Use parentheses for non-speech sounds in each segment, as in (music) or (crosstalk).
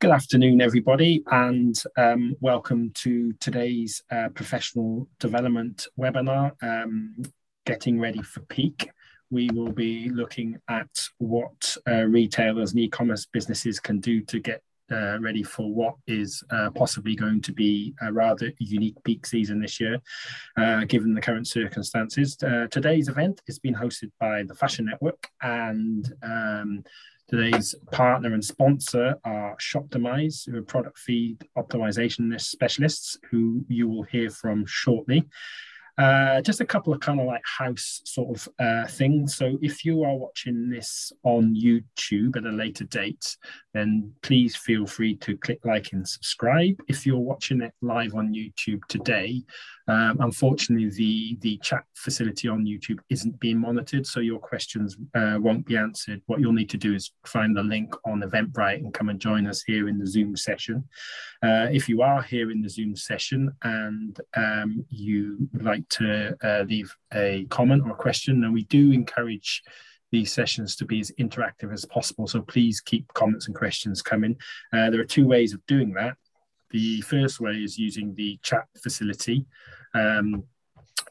Good afternoon, everybody, and um, welcome to today's uh, professional development webinar, um, Getting Ready for Peak. We will be looking at what uh, retailers and e-commerce businesses can do to get uh, ready for what is uh, possibly going to be a rather unique peak season this year, uh, given the current circumstances. Uh, today's event is being hosted by the Fashion Network and um, Today's partner and sponsor are Shoptimised, who are product feed optimization specialists, who you will hear from shortly. Uh, just a couple of kind of like house sort of uh, things. So if you are watching this on YouTube at a later date, then please feel free to click like and subscribe. If you're watching it live on YouTube today, um, unfortunately, the, the chat facility on YouTube isn't being monitored, so your questions uh, won't be answered. What you'll need to do is find the link on Eventbrite and come and join us here in the Zoom session. Uh, if you are here in the Zoom session and um, you would like to uh, leave a comment or a question, then we do encourage these sessions to be as interactive as possible. So please keep comments and questions coming. Uh, there are two ways of doing that. The first way is using the chat facility. Um,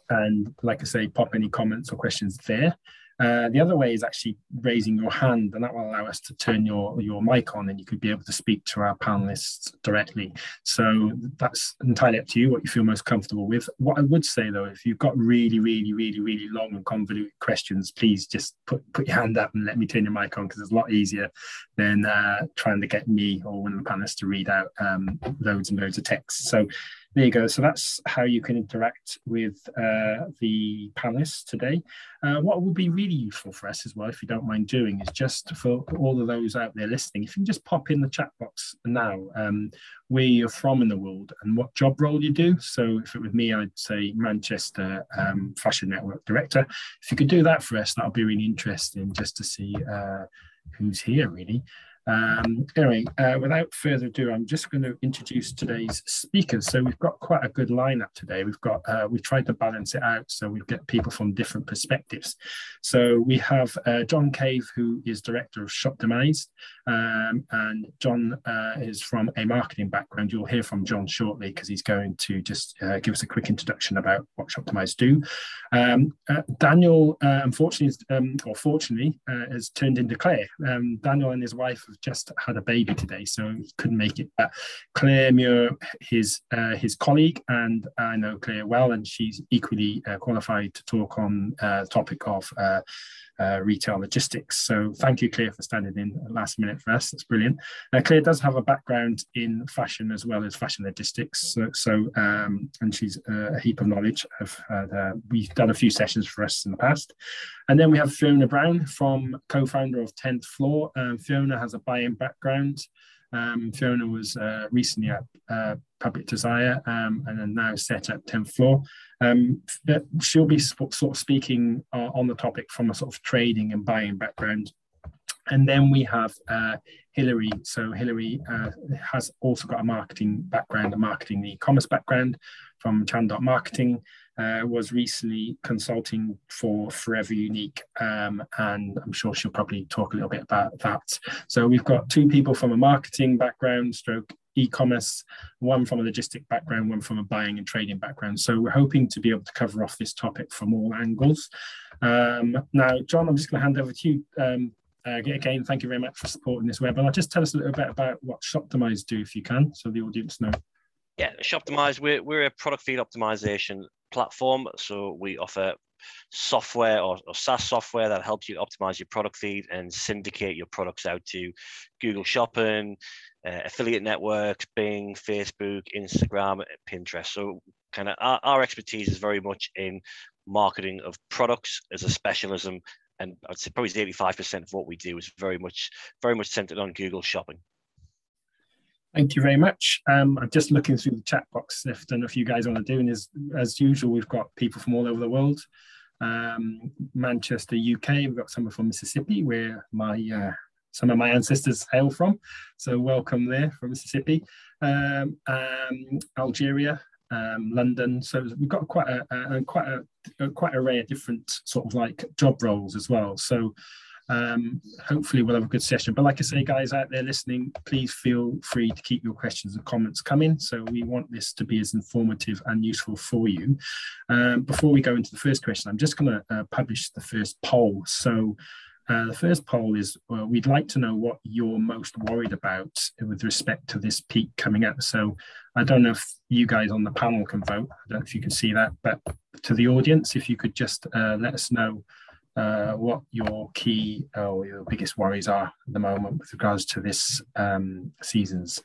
and like I say, pop any comments or questions there. Uh, the other way is actually raising your hand, and that will allow us to turn your, your mic on and you could be able to speak to our panelists directly. So that's entirely up to you what you feel most comfortable with. What I would say though, if you've got really, really, really, really long and convoluted questions, please just put, put your hand up and let me turn your mic on because it's a lot easier than uh, trying to get me or one of the panelists to read out um, loads and loads of text. So there you go. So that's how you can interact with uh, the panelists today. Uh, what would be really useful for us as well, if you don't mind doing, is just for all of those out there listening, if you can just pop in the chat box now um, where you're from in the world and what job role you do. So if it was me, I'd say Manchester um, Fashion Network Director. If you could do that for us, that would be really interesting just to see uh, who's here really. Um, anyway, uh, without further ado, I'm just going to introduce today's speakers. So we've got quite a good lineup today. We've got, uh, we tried to balance it out so we get people from different perspectives. So we have uh, John Cave, who is director of Shoptimised, um, and John uh, is from a marketing background. You'll hear from John shortly because he's going to just uh, give us a quick introduction about what Shoptimised do. Um, uh, Daniel, unfortunately, um, or fortunately, has turned into Claire. Um, Daniel and his wife just had a baby today, so he couldn't make it. But Claire Muir, his uh, his colleague, and I know Claire well, and she's equally uh, qualified to talk on uh, the topic of uh, retail logistics. So thank you, Claire, for standing in last minute for us. That's brilliant. Uh, Claire does have a background in fashion as well as fashion logistics. So, so um, and she's uh, a heap of knowledge. Of, uh, we've done a few sessions for us in the past. And then we have Fiona Brown from co-founder of 10th Floor. Um, Fiona has a buying background. Um, Fiona was uh, recently at uh, Public Desire um, and then now set at 10th Floor. Um, she'll be sort of speaking uh, on the topic from a sort of trading and buying background. And then we have uh, Hilary. So Hilary uh, has also got a marketing background, a marketing e-commerce background from Chandott Marketing uh, was recently consulting for Forever Unique, um, and I'm sure she'll probably talk a little bit about that. So we've got two people from a marketing background, stroke e-commerce, one from a logistic background, one from a buying and trading background. So we're hoping to be able to cover off this topic from all angles. Um, now, John, I'm just going to hand over to you. Um, uh, again, thank you very much for supporting this webinar. Just tell us a little bit about what Shoptimised do, if you can, so the audience know. Yeah, Shoptimised, we're, we're a product feed optimization platform. So we offer software or, or, SaaS software that helps you optimize your product feed and syndicate your products out to Google Shopping, uh, affiliate networks, Bing, Facebook, Instagram, Pinterest. So kind of our, our expertise is very much in marketing of products as a specialism. And I'd say probably 85% of what we do is very much, very much centered on Google Shopping. Thank you very much. Um, I'm just looking through the chat box. If I don't know if you guys want to do, and as, as usual, we've got people from all over the world. Um, Manchester, UK. We've got someone from Mississippi, where my uh, some of my ancestors hail from. So welcome there from Mississippi. Um, um, Algeria, um, London. So we've got quite a, a quite a, a, quite array of different sort of like job roles as well. So Um, hopefully, we'll have a good session. But like I say, guys out there listening, please feel free to keep your questions and comments coming. So we want this to be as informative and useful for you. Um, before we go into the first question, I'm just going to uh, publish the first poll. So uh, the first poll is well, we'd like to know what you're most worried about with respect to this peak coming up. So I don't know if you guys on the panel can vote. I don't know if you can see that, but to the audience, if you could just uh, let us know uh, what your key or your biggest worries are at the moment with regards to this um, season's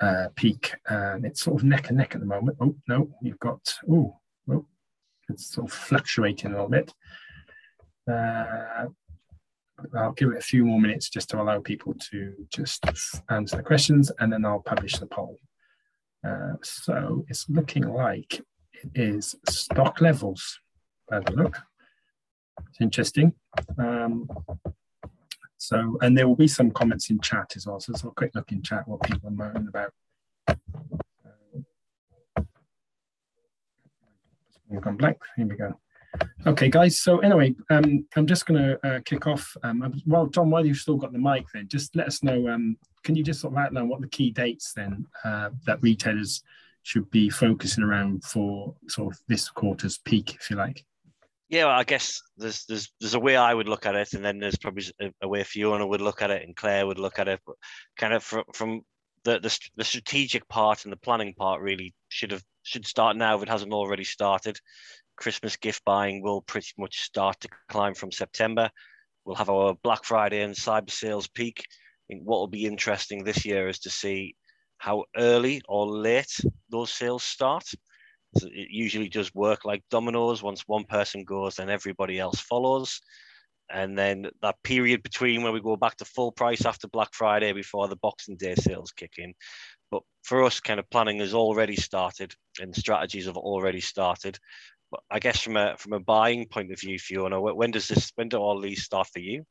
uh, peak. And it's sort of neck and neck at the moment. Oh, no, you've got, oh, oh it's sort of fluctuating a little bit. Uh, I'll give it a few more minutes just to allow people to just answer the questions and then I'll publish the poll. Uh, so it's looking like it is stock levels. Have a look. It's interesting. Um, so, and there will be some comments in chat as well. So have a quick look in chat what people are moaning about. Uh, gone blank. Here we go. Okay, guys. So anyway, um, I'm just going to uh, kick off. Um, well, John, while you've still got the mic, then just let us know. Um, can you just sort of outline what the key dates then uh, that retailers should be focusing around for sort of this quarter's peak, if you like? Yeah, well, I guess there's there's there's a way I would look at it, and then there's probably a way Fiona would look at it, and Claire would look at it. But kind of from from the, the the strategic part and the planning part really should have should start now if it hasn't already started. Christmas gift buying will pretty much start to climb from September. We'll have our Black Friday and cyber sales peak. I think what will be interesting this year is to see how early or late those sales start. So it usually does work like dominoes. Once one person goes, then everybody else follows. And then that period between when we go back to full price after Black Friday before the Boxing Day sales kick in. But for us, kind of planning has already started and strategies have already started. But I guess from a from a buying point of view, Fiona, when does this when do all these start for you?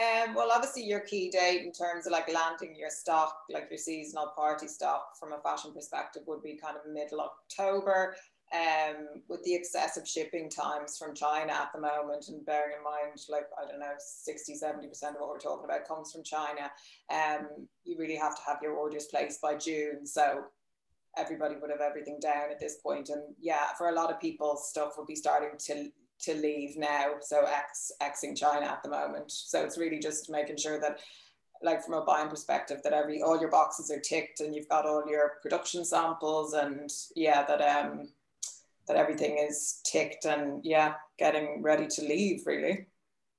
Um, well, obviously, your key date in terms of like landing your stock, like your seasonal party stock from a fashion perspective, would be kind of middle October. Um, with the excessive shipping times from China at the moment, and bearing in mind, like, I don't know, 60, 70% of what we're talking about comes from China, um, you really have to have your orders placed by June. So everybody would have everything down at this point. And yeah, for a lot of people, stuff would be starting to to leave now. So ex Xing China at the moment. So it's really just making sure that like from a buying perspective that every all your boxes are ticked and you've got all your production samples and yeah that um that everything is ticked and yeah getting ready to leave really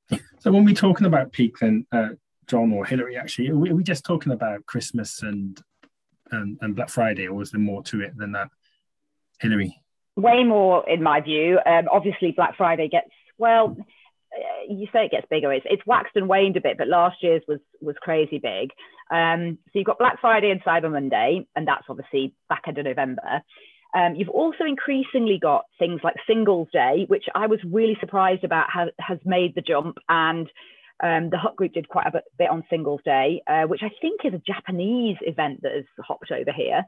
(laughs) so when we're talking about peak then uh, john or hilary actually are we, are we just talking about christmas and, and and black friday or is there more to it than that hilary way more in my view. Um, obviously, Black Friday gets well. Uh, you say it gets bigger. It's it's waxed and waned a bit, but last year's was was crazy big. Um, so you've got Black Friday and Cyber Monday, and that's obviously back end of November. Um, you've also increasingly got things like Singles Day, which I was really surprised about has, has made the jump. And um, the Hut Group did quite a bit on Singles Day, uh, which I think is a Japanese event that has hopped over here.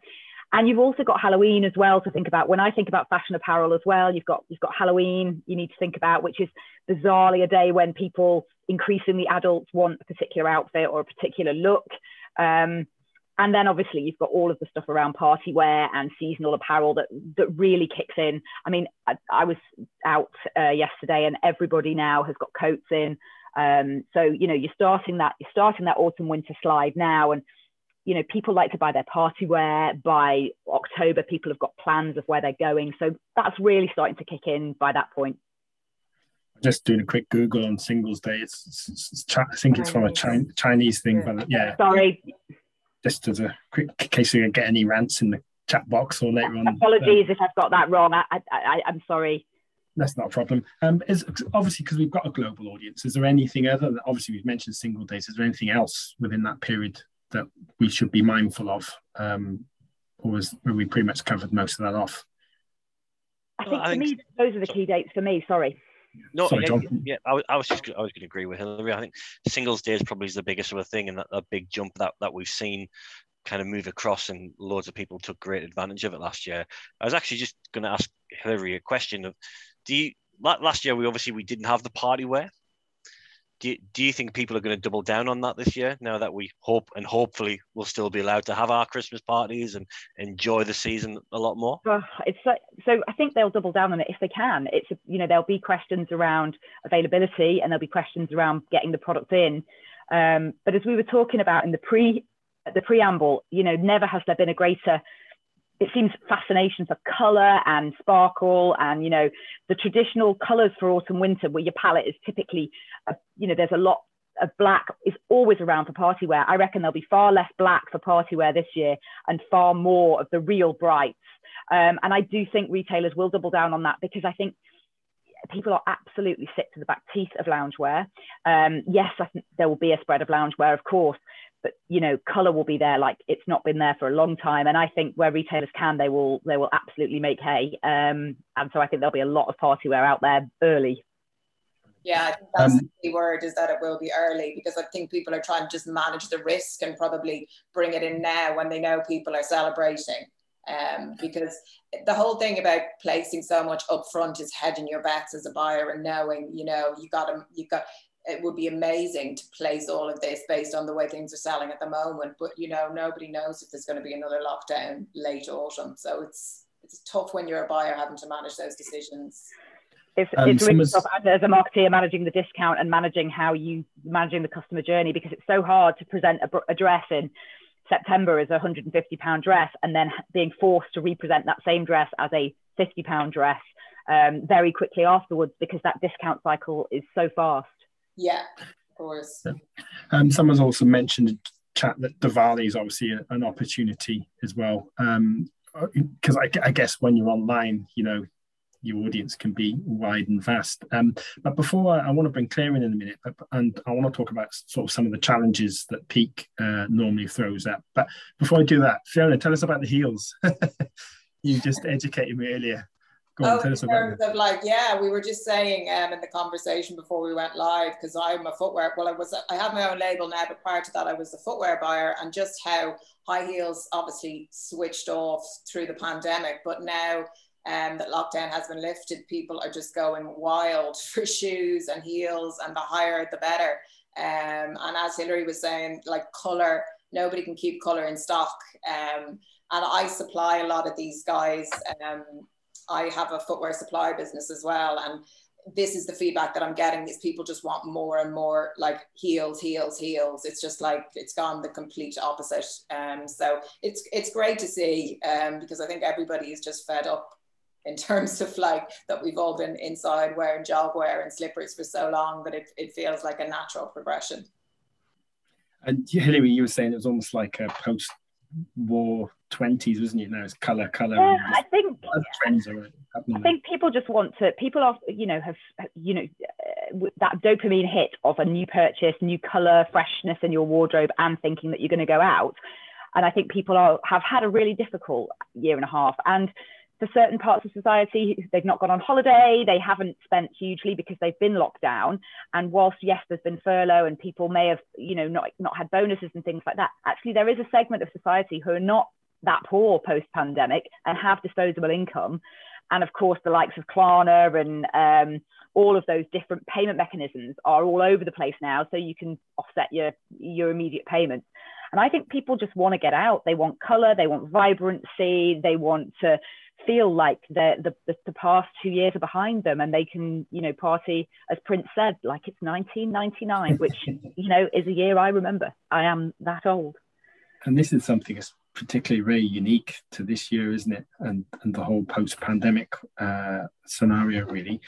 And you've also got Halloween as well to think about. When I think about fashion apparel as well, you've got you've got Halloween you need to think about, which is bizarrely a day when people increasingly adults want a particular outfit or a particular look. Um, and then obviously you've got all of the stuff around party wear and seasonal apparel that that really kicks in. I mean, I, I was out uh, yesterday and everybody now has got coats in. Um, so you know you're starting that you're starting that autumn winter slide now, and you know, people like to buy their party wear. By October, people have got plans of where they're going. So that's really starting to kick in by that point. Just doing a quick Google on Singles Day. It's, it's, it's I think it's from a Chinese thing, but yeah. Sorry. Just as a quick case you get any rants in the chat box or later on. Apologies if I've got that wrong. I, I, I'm sorry. That's not a problem. Um, is obviously because we've got a global audience. Is there anything other? Than, obviously, we've mentioned single days. Is there anything else within that period that we should be mindful of, um, or was we pretty much covered most of that off? I think for me, those are the key dates for me. Sorry. No, Sorry, yeah, yeah, I was, I was just I was going to agree with Hilary. I think Singles Day is probably the biggest of a thing, and that, that big jump that that we've seen kind of move across, and loads of people took great advantage of it last year. I was actually just going to ask Hilary a question of, do you last year we obviously we didn't have the party wear, do you, do you think people are going to double down on that this year now that we hope and hopefully we'll still be allowed to have our Christmas parties and enjoy the season a lot more? It's so, so I think they'll double down on it if they can. It's you know there'll be questions around availability and there'll be questions around getting the product in. Um, but as we were talking about in the pre the preamble, you know, never has there been a greater it seems fascination for color and sparkle and you know the traditional colors for autumn winter where your palette is typically uh, you know there's a lot of black is always around for party wear i reckon there'll be far less black for party wear this year and far more of the real brights um, and i do think retailers will double down on that because i think people are absolutely sick to the back teeth of loungewear. Um, yes, I think there will be a spread of loungewear, of course, but you know color will be there like it's not been there for a long time. And i think where retailers can they will they will absolutely make hay. Um, and so i think there'll be a lot of party wear out there early. Yeah, I think that's um, the key word is that it will be early because I think people are trying to just manage the risk and probably bring it in now when they know people are celebrating. Um, because the whole thing about placing so much upfront is hedging your bets as a buyer and knowing, you know, you got to, you got, it would be amazing to place all of this based on the way things are selling at the moment. But you know, nobody knows if there's going to be another lockdown late autumn. So it's it's tough when you're a buyer having to manage those decisions. It's, um, it's really tough as a marketer managing the discount and managing how you managing the customer journey because it's so hard to present a, a dress in September as a 150 pound dress and then being forced to represent that same dress as a 50 pound dress um, very quickly afterwards because that discount cycle is so fast. Yeah, of course. Um, someone's also mentioned chat that Diwali is obviously a, an opportunity as well. Because um, I, I, guess when you're online, you know, your audience can be wide and vast. Um, but before I, I, want to bring Claire in in a minute, but, and I want to talk about sort of some of the challenges that Peak uh, normally throws up. But before I do that, Fiona, tell us about the heels. (laughs) you just educated me earlier. On, oh, in terms of like, yeah, we were just saying um, in the conversation before we went live, because I'm a footwear, well, I was, I have my own label now, but prior to that, I was a footwear buyer and just how high heels obviously switched off through the pandemic, but now um, that lockdown has been lifted, people are just going wild (laughs) for shoes and heels, and the higher the better. Um, and as Hilary was saying, like color, nobody can keep color in stock. Um, and I supply a lot of these guys. Um, I have a footwear supply business as well. And this is the feedback that I'm getting is people just want more and more like heels, heels, heels. It's just like it's gone the complete opposite. Um, so it's it's great to see um, because I think everybody is just fed up in terms of like that we've all been inside wearing jogwear and slippers for so long that it, it feels like a natural progression. And Hilary, you were saying it was almost like a post war 20s wasn't it? Now it's color color yeah, i think trends are i think people just want to people are you know have you know uh, that dopamine hit of a new purchase new color freshness in your wardrobe and thinking that you're going to go out. And i think people are have had a really difficult year and a half. And for certain parts of society, they've not gone on holiday, they haven't spent hugely because they've been locked down. And whilst yes, there's been furlough and people may have, you know, not not had bonuses and things like that, actually there is a segment of society who are not that poor post-pandemic and have disposable income. And of course, the likes of Klarna and um, all of those different payment mechanisms are all over the place now, so you can offset your your immediate payments. And I think people just want to get out. They want color, they want vibrancy, they want to feel like the, the, the past two years are behind them and they can, you know, party, as Prince said, like it's 1999, which, (laughs) you know, is a year I remember. I am that old. And this is something particularly very unique to this year, isn't it? And, and the whole post pandemic uh, scenario, really.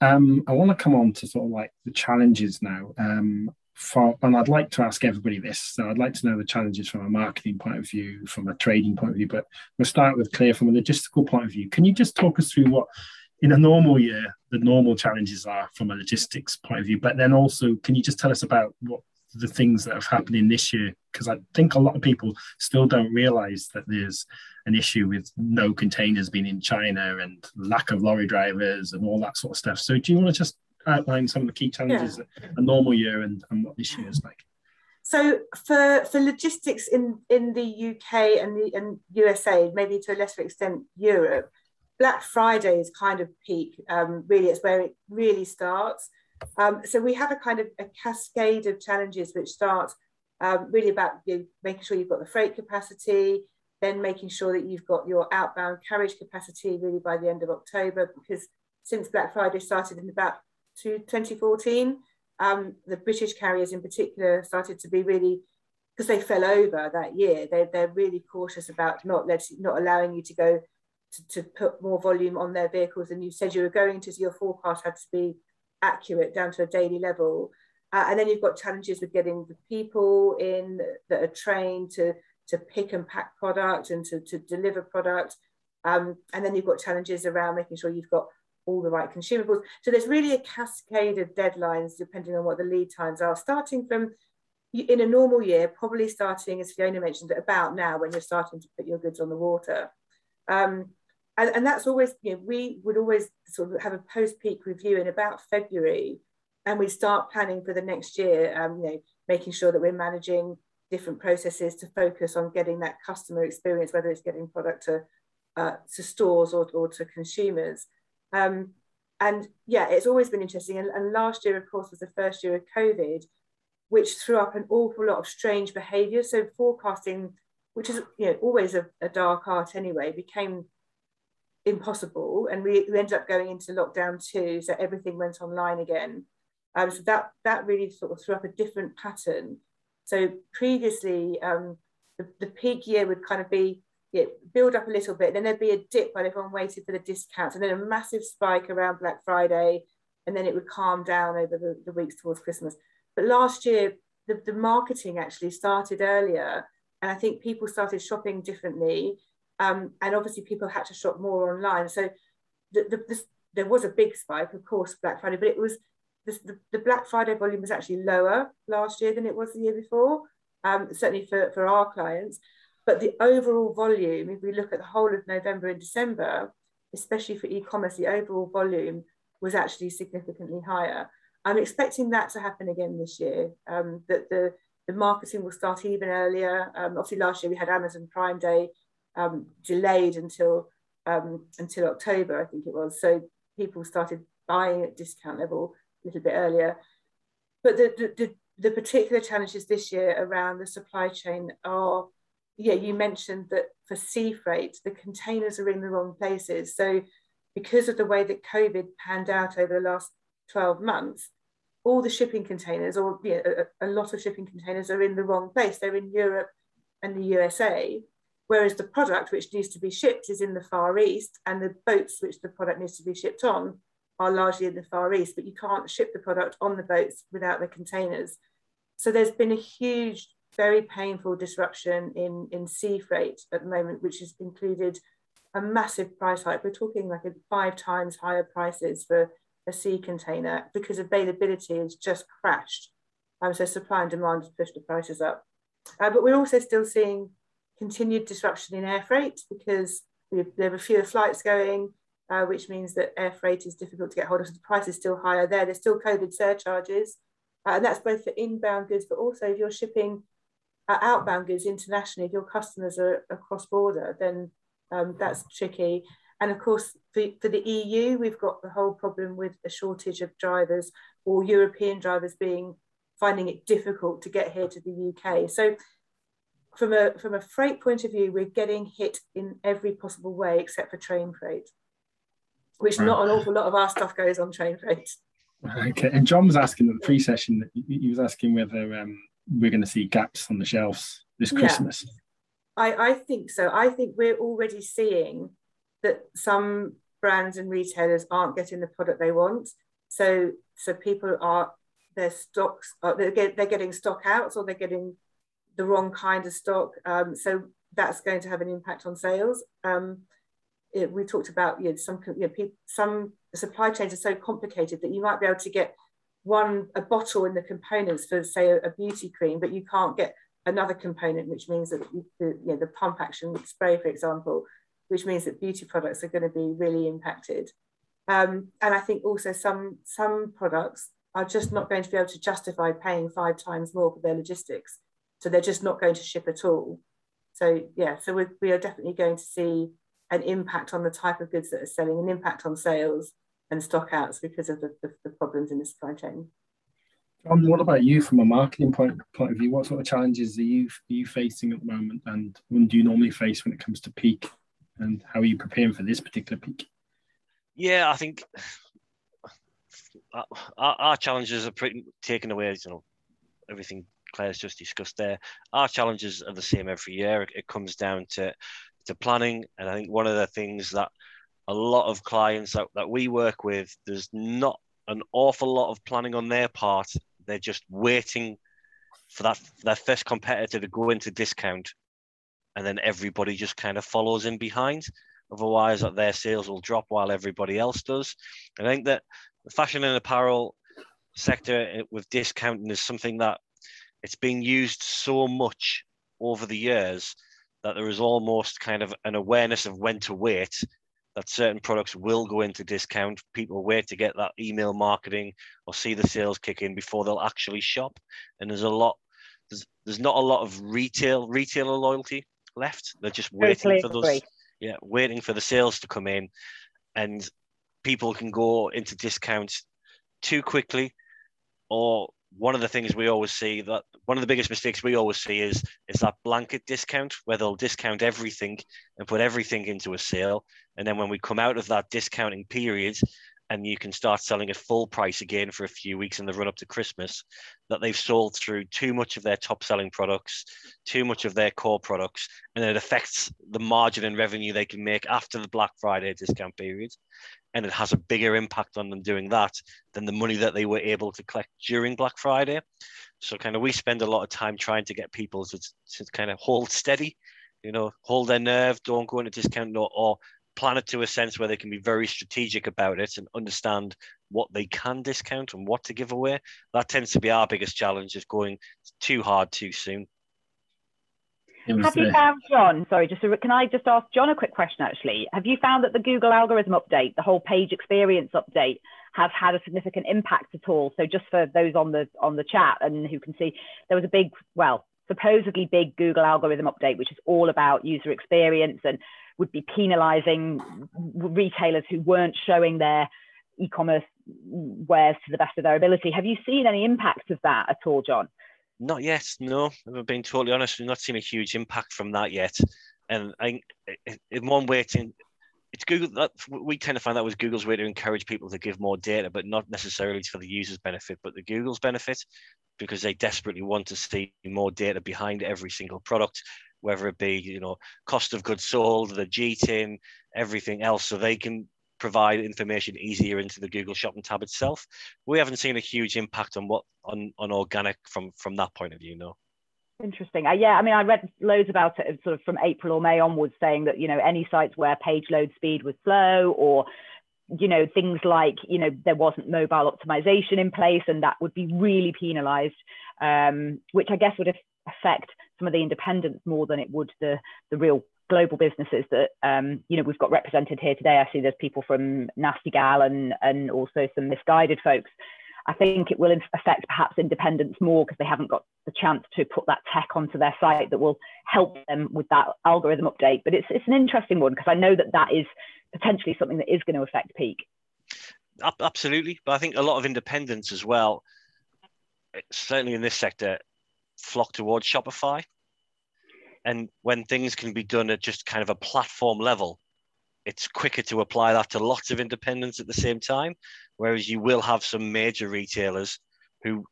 Um, I want to come on to sort of like the challenges now. Um, for, and I'd like to ask everybody this. So I'd like to know the challenges from a marketing point of view, from a trading point of view. But we'll start with Claire from a logistical point of view. Can you just talk us through what, in a normal year, the normal challenges are from a logistics point of view? But then also, can you just tell us about what the things that have happened in this year? Because I think a lot of people still don't realize that there's an issue with no containers being in China and lack of lorry drivers and all that sort of stuff. So do you want to just outline some of the key challenges yeah. a normal year and, and what this year is like? So for, for logistics in, in the UK and the and USA, maybe to a lesser extent Europe, Black Friday is kind of peak. Um, really, it's where it really starts. Um, so we have a kind of a cascade of challenges which start um, really about you know, making sure you've got the freight capacity, then making sure that you've got your outbound carriage capacity really by the end of October, because since Black Friday started in about 2014, um, the British carriers in particular started to be really, because they fell over that year, they, they're really cautious about not letting, not allowing you to go to, to put more volume on their vehicles than you said you were going to. So your forecast had to be accurate down to a daily level. Uh, and then you've got challenges with getting the people in that are trained to, to pick and pack product and to, to deliver product. Um, and then you've got challenges around making sure you've got all the right consumables. So there's really a cascade of deadlines depending on what the lead times are, starting from in a normal year, probably starting, as Fiona mentioned, about now when you're starting to put your goods on the water. Um, and, and that's always, you know, we would always sort of have a post-peak review in about February and we start planning for the next year, um, you know, making sure that we're managing different processes to focus on getting that customer experience, whether it's getting product to, uh, to stores or, or to consumers. Um, and yeah, it's always been interesting. And, and, last year, of course, was the first year of COVID, which threw up an awful lot of strange behavior. So forecasting, which is you know always a, a dark art anyway, became impossible. And we, we ended up going into lockdown too, so everything went online again. Um, so that that really sort of threw up a different pattern. So previously, um, the, the peak year would kind of be yeah, build up a little bit, then there'd be a dip while everyone waited for the discounts, and then a massive spike around Black Friday, and then it would calm down over the, the weeks towards Christmas. But last year, the, the marketing actually started earlier, and I think people started shopping differently. Um, and obviously, people had to shop more online. So the, the, the, there was a big spike, of course, Black Friday, but it was the, the Black Friday volume was actually lower last year than it was the year before, um, certainly for, for our clients. But the overall volume, if we look at the whole of November and December, especially for e-commerce, the overall volume was actually significantly higher. I'm expecting that to happen again this year, um, that the, the marketing will start even earlier. Um, obviously last year we had Amazon Prime Day um, delayed until, um, until October, I think it was. So people started buying at discount level a little bit earlier. But the, the, the, particular challenges this year around the supply chain are yeah, you mentioned that for sea freight, the containers are in the wrong places. So, because of the way that COVID panned out over the last 12 months, all the shipping containers, or you know, a, a, lot of shipping containers, are in the wrong place. They're in Europe and the USA, whereas the product which needs to be shipped is in the Far East, and the boats which the product needs to be shipped on are largely in the Far East. But you can't ship the product on the boats without the containers. So, there's been a huge very painful disruption in, in sea freight at the moment, which has included a massive price hike. We're talking like a five times higher prices for a sea container because availability has just crashed. Um, so supply and demand has pushed the prices up. Uh, but we're also still seeing continued disruption in air freight because there are fewer flights going, uh, which means that air freight is difficult to get hold of. So the price is still higher there. There's still COVID surcharges. Uh, and that's both for inbound goods, but also if you're shipping outbound goods internationally, if your customers are across border, then um, that's tricky. And of course, for, for the EU, we've got the whole problem with a shortage of drivers or European drivers being finding it difficult to get here to the UK. So from a from a freight point of view, we're getting hit in every possible way except for train freight, which right. not an awful lot of our stuff goes on train freight. (laughs) Okay, and John was asking in the pre-session, he was asking whether um, we're going to see gaps on the shelves this Christmas. Yeah. I, I think so. I think we're already seeing that some brands and retailers aren't getting the product they want. So so people are their stocks are, they're, get, they're getting stock outs or they're getting the wrong kind of stock. Um, so that's going to have an impact on sales. Um, it, we talked about you know, some you know, some supply chains are so complicated that you might be able to get one a bottle in the components for say a, beauty cream, but you can't get another component, which means that the, you know, the pump action spray, for example, which means that beauty products are going to be really impacted. Um, and I think also some some products are just not going to be able to justify paying five times more for their logistics. So they're just not going to ship at all. So yeah, so we, we are definitely going to see an impact on the type of goods that are selling, an impact on sales, and stock outs because of the, the, the problems in the supply chain. John, what about you from a marketing point, point of view? What sort of challenges are you are you facing at the moment, and what do you normally face when it comes to peak? And how are you preparing for this particular peak? Yeah, I think uh, our, our challenges are pretty taken away. You know, everything Claire's just discussed there. Our challenges are the same every year. It, comes down to to planning, and I think one of the things that a lot of clients that, that we work with, there's not an awful lot of planning on their part. They're just waiting for that their first competitor to go into discount, and then everybody just kind of follows in behind. Otherwise, that their sales will drop while everybody else does. I think that the fashion and apparel sector eh, with discounting is something that it's been used so much over the years that there is almost kind of an awareness of when to wait that certain products will go into discount. People wait to get that email marketing or see the sales kick in before they'll actually shop. And there's a lot there's, there's not a lot of retail retailer loyalty left. They're just waiting for those yeah waiting for the sales to come in. And people can go into discounts too quickly. Or one of the things we always see that one of the biggest mistakes we always see is is that blanket discount where they'll discount everything and put everything into a sale. And then when we come out of that discounting period and you can start selling at full price again for a few weeks in the run up to Christmas, that they've sold through too much of their top selling products, too much of their core products, and it affects the margin and revenue they can make after the Black Friday discount period and it has a bigger impact on them doing that than the money that they were able to collect during Black Friday. So kind of we spend a lot of time trying to get people to, to kind of hold steady, you know, hold their nerve, don't go into discount or, or plan it to a sense where they can be very strategic about it and understand what they can discount and what to give away. That tends to be our biggest challenge is going too hard too soon. Have you found, John, sorry, just to, can I just ask John a quick question actually? Have you found that the Google algorithm update, the whole page experience update, has had a significant impact at all? So just for those on the on the chat and who can see, there was a big, well, supposedly big Google algorithm update, which is all about user experience and would be penalizing retailers who weren't showing their e-commerce wares to the best of their ability. Have you seen any impact of that at all, John? Not yet, no. I've been totally honest, we've not seen a huge impact from that yet. And I, in one way, to, it's Google. That, we tend to find that was Google's way to encourage people to give more data, but not necessarily for the user's benefit, but the Google's benefit, because they desperately want to see more data behind every single product, whether it be you know cost of goods sold, the GTIN, everything else, so they can provide information easier into the Google Shopping tab itself. We haven't seen a huge impact on what on on organic from from that point of view, no. Interesting. Uh, yeah, I mean, I read loads about it sort of from April or May onwards, saying that you know any sites where page load speed was slow, or you know things like you know there wasn't mobile optimization in place, and that would be really penalised, um, which I guess would affect some of the independents more than it would the the real global businesses that um, you know we've got represented here today. I see there's people from Nasty Gal and and also some misguided folks. I think it will affect perhaps independents more because they haven't got the chance to put that tech onto their site that will help them with that algorithm update. But it's it's an interesting one because I know that that is potentially something that is going to affect peak. Absolutely, but I think a lot of independents as well, certainly in this sector, flock towards Shopify and when things can be done at just kind of a platform level, it's quicker to apply that to lots of independents at the same time. Whereas you will have some major retailers who,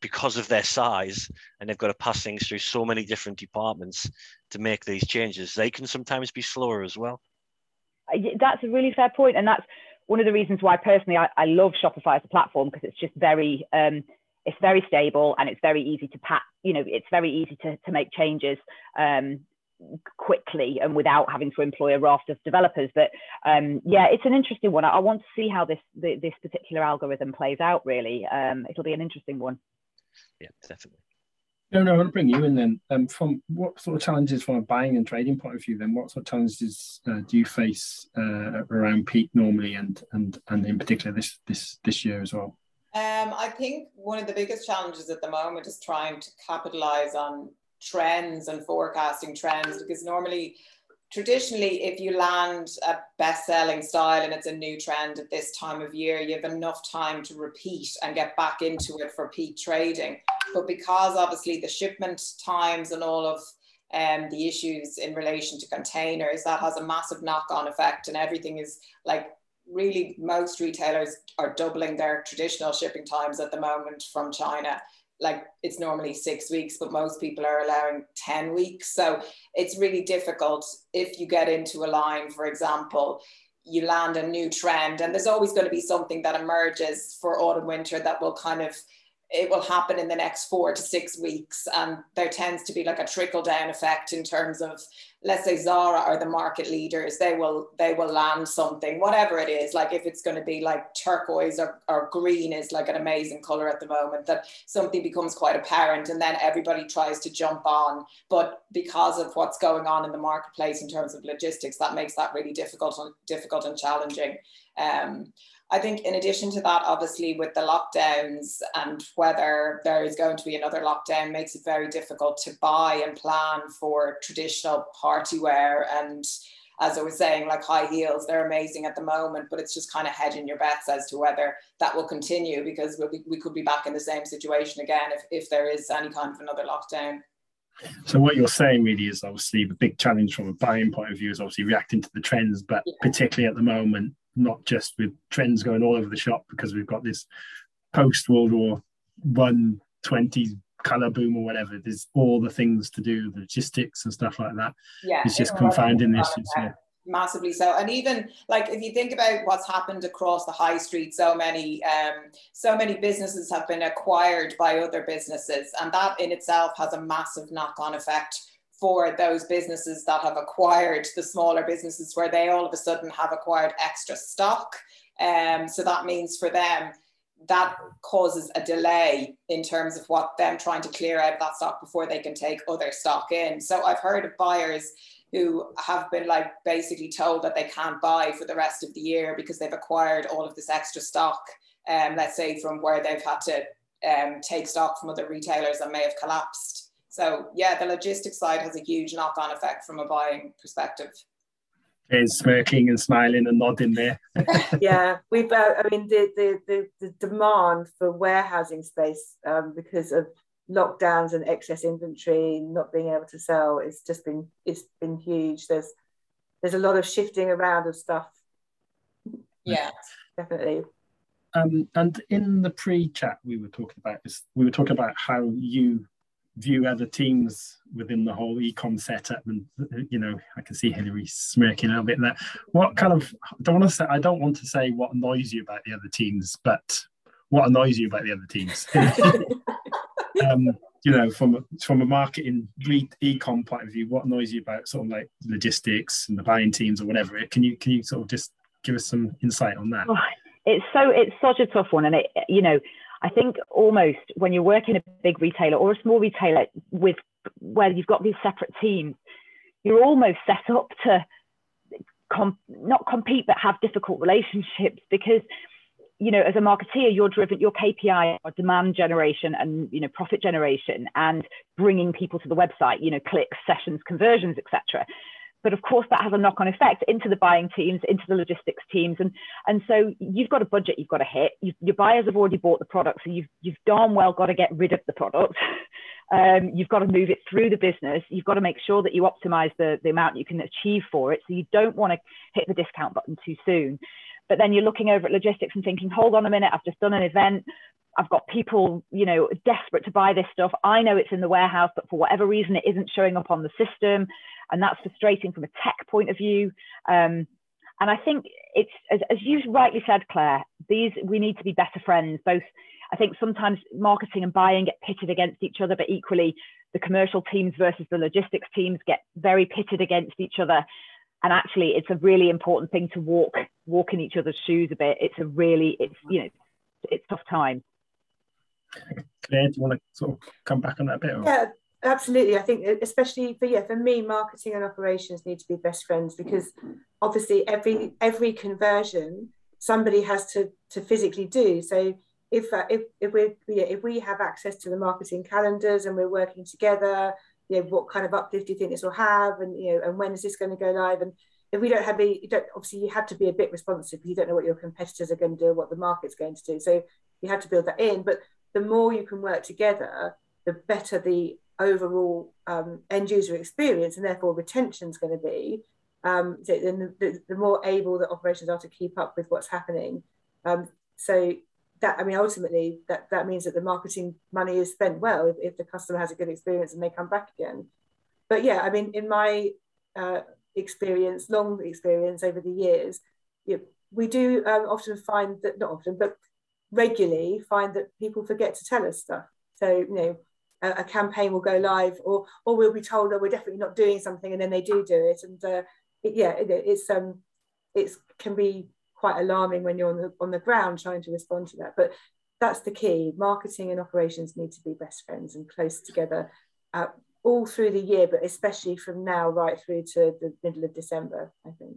because of their size, and they've got to pass things through so many different departments to make these changes, they can sometimes be slower as well. That's a really fair point, and that's one of the reasons why personally I, I love Shopify as a platform because it's just very um, it's very stable and it's very easy to pat you know it's very easy to, to make changes um, quickly and without having to employ a raft of developers. But um, yeah it's an interesting one. I, I, want to see how this the, this particular algorithm plays out really. Um, it'll be an interesting one. Yeah definitely. No, no, I want to bring you in then. Um, from what sort of challenges from a buying and trading point of view, then what sort of challenges uh, do you face uh, around peak normally, and and and in particular this this this year as well? Um, I think one of the biggest challenges at the moment is trying to capitalize on trends and forecasting trends because normally traditionally, if you land a best selling style and it's a new trend at this time of year, you have enough time to repeat and get back into it for peak trading. But because obviously the shipment times and all of um, the issues in relation to containers, that has a massive knock on effect, and everything is like really most retailers are doubling their traditional shipping times at the moment from China like it's normally six weeks, but most people are allowing 10 weeks. So it's really difficult if you get into a line, for example, you land a new trend, and there's always going to be something that emerges for autumn winter that will kind of it will happen in the next four to six weeks. And there tends to be like a trickle down effect in terms of, let's say Zara are the market leaders, they will they will land something, whatever it is. Like if it's going to be like turquoise or, or green is like an amazing color at the moment, that something becomes quite apparent and then everybody tries to jump on. But because of what's going on in the marketplace in terms of logistics, that makes that really difficult and difficult and challenging. Um, I think, in addition to that, obviously, with the lockdowns and whether there is going to be another lockdown, makes it very difficult to buy and plan for traditional party wear. And as I was saying, like high heels, they're amazing at the moment, but it's just kind of hedging your bets as to whether that will continue because we, we could be back in the same situation again if, if there is any kind of another lockdown. So what you're saying really is obviously the big challenge from a buying point of view is obviously reacting to the trends, but yeah. particularly at the moment, not just with trends going all over the shop because we've got this post World War One 20s color boom or whatever. There's all the things to do, the logistics and stuff like that. Yeah, it's just confounding this. Yeah. Massively so, and even like if you think about what's happened across the high street, so many, um, so many businesses have been acquired by other businesses, and that in itself has a massive knock-on effect for those businesses that have acquired the smaller businesses where they all of a sudden have acquired extra stock. Um, so that means for them, that causes a delay in terms of what them trying to clear out that stock before they can take other stock in. So I've heard of buyers who have been like basically told that they can't buy for the rest of the year because they've acquired all of this extra stock, um, let's say from where they've had to um, take stock from other retailers that may have collapsed. So yeah, the logistics side has a huge knock-on effect from a buying perspective. Is smirking and smiling and nodding there. (laughs) yeah, we've. Uh, I mean, the, the, the the demand for warehousing space um, because of lockdowns and excess inventory, not being able to sell, it's just been it's been huge. There's there's a lot of shifting around of stuff. Yeah, definitely. Um, and in the pre-chat, we were talking about this. We were talking about how you view other teams within the whole ecom setup and you know i can see hilary smirking a little bit there. What kind of I don't want to say i don't want to say what annoys you about the other teams but what annoys you about the other teams? (laughs) (laughs) Um, you know from from a marketing ecom point of view what annoys you about sort of like logistics and the buying teams or whatever? Can you can you sort of just give us some insight on that? Oh, it's so it's such a tough one and it you know I think almost when you're working a big retailer or a small retailer with where you've got these separate teams, you're almost set up to not compete but have difficult relationships because you know as a marketeer you're driven your kpi are demand generation and you know profit generation and bringing people to the website you know clicks sessions conversions etc but of course that has a knock-on effect into the buying teams into the logistics teams. And and so you've got a budget you've got to hit. You, your buyers have already bought the product so you've you've darn well got to get rid of the product. (laughs) Um, you've got to move it through the business. You've got to make sure that you optimize the, the amount you can achieve for it so you don't want to hit the discount button too soon. But then you're looking over at logistics and thinking hold on a minute i've just done an event. I've got people, you know, desperate to buy this stuff. I know it's in the warehouse, but for whatever reason, it isn't showing up on the system and that's frustrating from a tech point of view. Um, and I think it's as, as you rightly said, Claire. These we need to be better friends. Both, I think sometimes marketing and buying get pitted against each other, but equally the commercial teams versus the logistics teams get very pitted against each other. And actually, it's a really important thing to walk walk in each other's shoes a bit. It's a really, it's you know, it's tough time. Claire, do you want to sort of come back on that a bit? Or? Yeah, absolutely i think especially for yeah for me marketing and operations need to be best friends because obviously every every conversion somebody has to to physically do so if uh, if, if we yeah, if we have access to the marketing calendars and we're working together you know, what kind of uplift do you think this will have, and you know, and when is this going to go live? And if we don't have the, you don't obviously you have to be a bit responsive you don't know what your competitors are going to do, what the market's going to do. So you have to build that in. But the more you can work together, the better the overall um, end user experience and therefore retention is going to be. Um, so then the, the, more able that operations are to keep up with what's happening. Um, so that I mean, ultimately, that that means that the marketing money is spent well if, if the customer has a good experience and they come back again. But yeah, I mean, in my uh, experience, long experience over the years, you know, we do um, often find that not often, but regularly find that people forget to tell us stuff. So you know, a, a campaign will go live, or or we'll be told that we're definitely not doing something, and then they do do it, and uh, it, yeah, it, it's um, it's can be quite alarming when you're on the on the ground trying to respond to that. But that's the key. Marketing and operations need to be best friends and close together uh, all through the year, but especially from now right through to the middle of December, I think.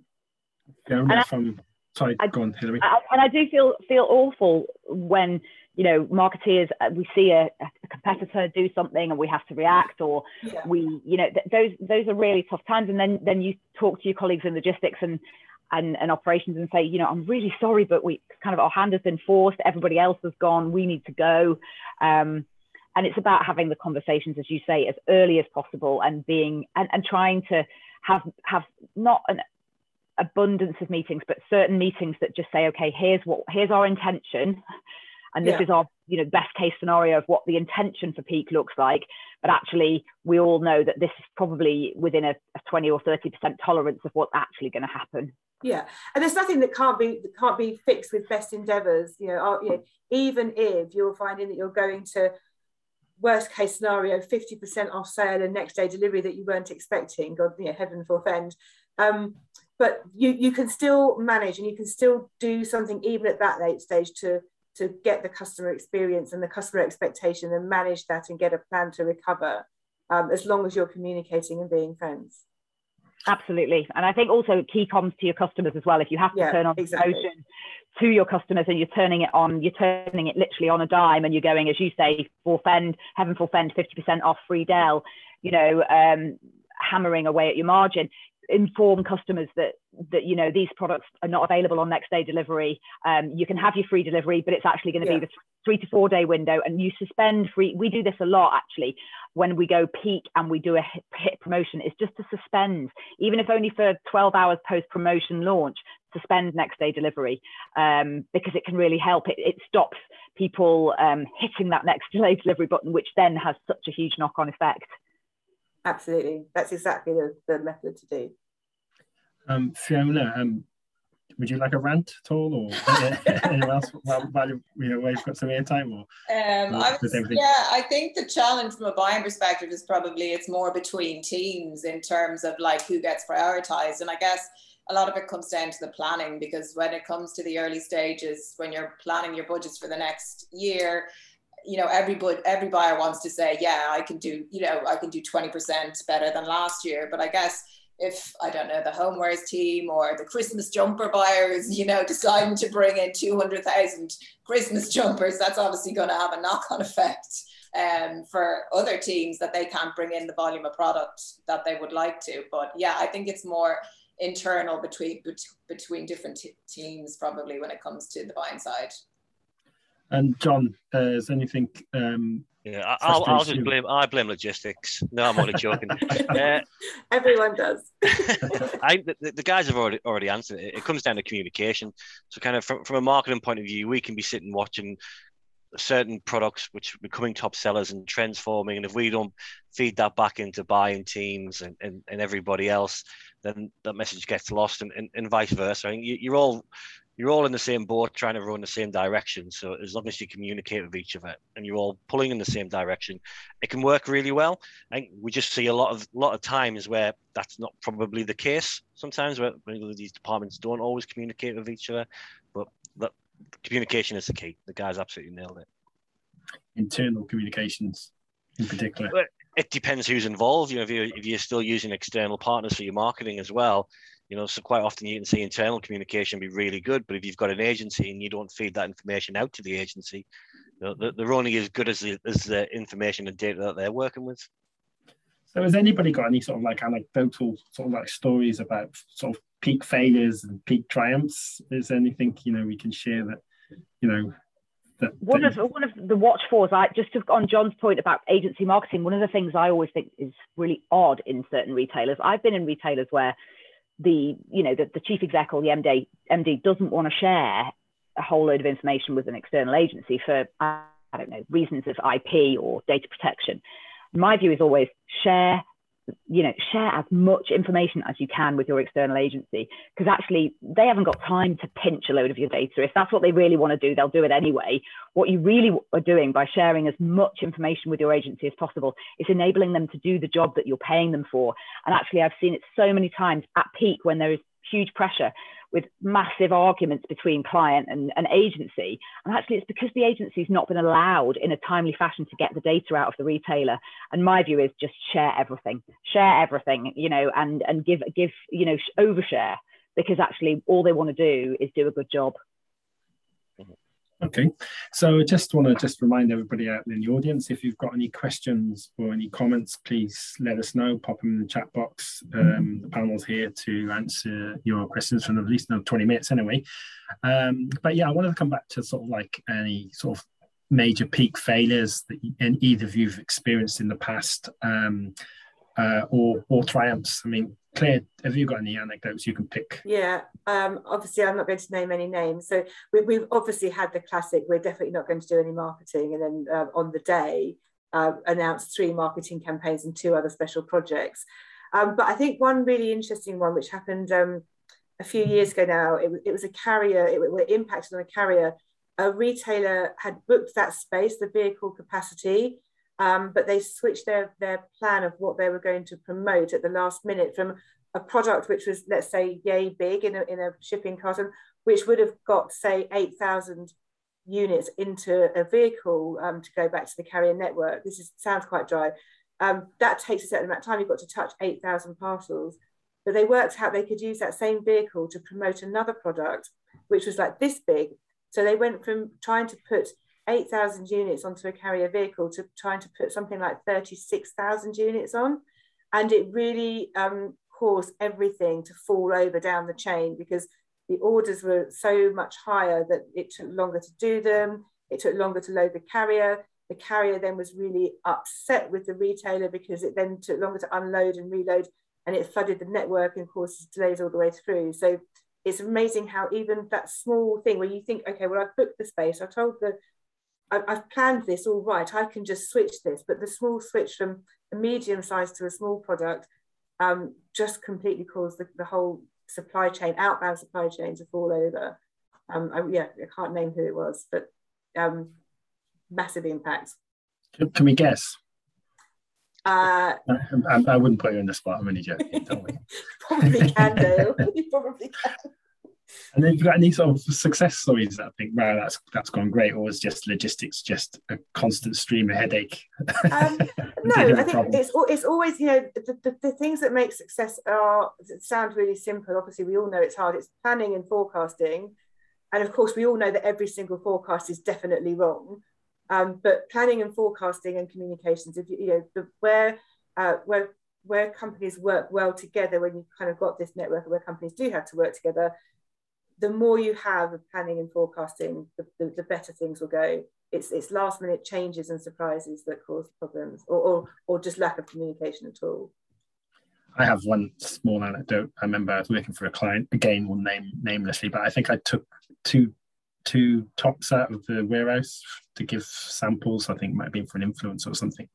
Yeah, from sorry, I, go on, Hilary. I, and I do feel feel awful when you know marketeers uh, we see a, a, competitor do something and we have to react, or yeah. we you know th- those those are really tough times. And then then you talk to your colleagues in logistics and and, and operations and say, you know, I'm really sorry, but we kind of our hand has been forced. Everybody else has gone. We need to go. Um, and it's about having the conversations, as you say, as early as possible and being and, and trying to have have not an abundance of meetings, but certain meetings that just say, okay, here's what here's our intention and this yeah. is our you know best case scenario of what the intention for peak looks like. But actually we all know that this is probably within a, a 20 or 30 percent tolerance of what's actually going to happen. Yeah. And there's nothing that can't be that can't be fixed with best endeavors you know, you know even if you're finding that you're going to worst case scenario 50% off sale and next day delivery that you weren't expecting god you know heaven forfend. Um, but you you can still manage and you can still do something even at that late stage to to get the customer experience and the customer expectation and manage that and get a plan to recover um, as long as you're communicating and being friends. Absolutely. And I think also key comms to your customers as well. If you have to yeah, turn on exactly. promotion to your customers and you're turning it on, you're turning it literally on a dime and you're going, as you say, forfend, heaven forfend, 50% off free Dell, you know, um, hammering away at your margin inform customers that that you know these products are not available on next day delivery. Um, you can have your free delivery but it's actually going to yeah. be the three to four day window and you suspend free we do this a lot actually when we go peak and we do a hit, hit promotion is just to suspend. Even if only for 12 hours post promotion launch suspend next day delivery um, because it can really help. It, it stops people um, hitting that next (laughs) day delivery button which then has such a huge knock on effect absolutely. That's exactly the, the method to do. Um, Fiona, um, would you like a rant at all, or (laughs) anyone else while, while you know while you've got some airtime? Or, um, I was, yeah, I think the challenge from a buying perspective is probably it's more between teams in terms of like who gets prioritized, and I guess a lot of it comes down to the planning because when it comes to the early stages, when you're planning your budgets for the next year, you know every every buyer wants to say yeah i can do you know i can do 20% better than last year. But i guess if i don't know the homewares team or the christmas jumper buyers you know deciding to bring in 200000 christmas jumpers that's obviously going to have a knock-on effect um, for other teams that they can't bring in the volume of product that they would like to. But yeah i think it's more internal between between different teams probably when it comes to the buying side and John, uh, is anything? Um, yeah, I'll, I'll just blame. I blame logistics. No, I'm only joking. (laughs) uh, Everyone does. (laughs) I, the, the, guys have already already answered it. It comes down to communication. So, kind of from, from a marketing point of view, we can be sitting watching certain products which are becoming top sellers and trends forming, and if we don't feed that back into buying teams and, and, and everybody else, then that message gets lost, and, and, and vice versa. I mean, you, you're all you're all in the same boat trying to row in the same direction. So as long as you communicate with each other and you're all pulling in the same direction, it can work really well. And we just see a lot of lot of times where that's not probably the case. Sometimes where, these departments don't always communicate with each other, but that communication is the key. The guys absolutely nailed it. Internal communications in particular. It depends who's involved. You know, if you if you're still using external partners for your marketing as well, you know, so quite often you can see internal communication be really good, but if you've got an agency and you don't feed that information out to the agency, you know, they're only as good as the, as the information and data that they're working with. So has anybody got any sort of like anecdotal sort of like stories about sort of peak failures and peak triumphs? Is there anything you know we can share that you know that, one that of one of the watch fors, I just to, on John's point about agency marketing. One of the things I always think is really odd in certain retailers. I've been in retailers where the you know the, the chief exec or the MD MD doesn't want to share a whole load of information with an external agency for I don't know reasons of IP or data protection. My view is always share you know share as much information as you can with your external agency because actually they haven't got time to pinch a load of your data. If that's what they really want to do they'll do it anyway. What you really are doing by sharing as much information with your agency as possible is enabling them to do the job that you're paying them for. And actually i've seen it so many times at peak when there is huge pressure with massive arguments between client and, and agency. And actually, it's because the agency's not been allowed in a timely fashion to get the data out of the retailer. And my view is just share everything, share everything, you know, and and give give you know overshare because actually all they want to do is do a good job. Okay, so I just want to just remind everybody out in the audience, if you've got any questions or any comments, please let us know. Pop them in the chat box. Um, the panel's here to answer your questions for at least another 20 minutes anyway. Um, but yeah, I wanted to come back to sort of like any sort of major peak failures that either of you've experienced in the past um, uh, or, or triumphs. I mean, Claire, have you got any anecdotes you can pick? Yeah, um, obviously I'm not going to name any names. So we, have obviously had the classic, we're definitely not going to do any marketing. And then uh, on the day, uh, announced three marketing campaigns and two other special projects. Um, but I think one really interesting one, which happened um, a few years ago now, it, it was a carrier, it, it impacted on a carrier. A retailer had booked that space, the vehicle capacity, um, but they switched their, their plan of what they were going to promote at the last minute from a product which was, let's say, yay big in a, in a shipping carton, which would have got, say, 8,000 units into a vehicle um, to go back to the carrier network. This is, sounds quite dry. Um, that takes a certain amount of time. You've got to touch 8,000 parcels. But they worked out they could use that same vehicle to promote another product, which was like this big. So they went from trying to put 8,000 units onto a carrier vehicle to trying to put something like 36,000 units on. And it really um, caused everything to fall over down the chain because the orders were so much higher that it took longer to do them. It took longer to load the carrier. The carrier then was really upset with the retailer because it then took longer to unload and reload and it flooded the network and caused delays all the way through. So it's amazing how even that small thing where you think, okay, well, I've booked the space, I told the I've planned this all right, I can just switch this. But the small switch from a medium size to a small product um, just completely caused the, the, whole supply chain, outbound supply chain to fall over. Um, I, yeah, I can't name who it was, but um, massive impact. Can we guess? Uh, I, I, wouldn't put you in the spot. I'm only joking. Don't we? (laughs) probably can, (laughs) Dale. you (laughs) probably can. And then you've got any sort of success stories that I think, wow, that's that's gone great, or was just logistics just a constant stream of headache? Um, (laughs) no, I think it's it's always you know the, the, the, things that make success are sound really simple. Obviously, we all know it's hard. It's planning and forecasting, and of course, we all know that every single forecast is definitely wrong. Um, but planning and forecasting and communications, if you, you know the, where uh, where where companies work well together, when you've kind of got this network where companies do have to work together, the more you have of planning and forecasting, the, the, the, better things will go. It's, it's last minute changes and surprises that cause problems or, or, or just lack of communication at all. I have one small anecdote. I remember I was working for a client, again, one name namelessly, but I think I took two two tops out of the warehouse to give samples. I think it might have been for an influence or something,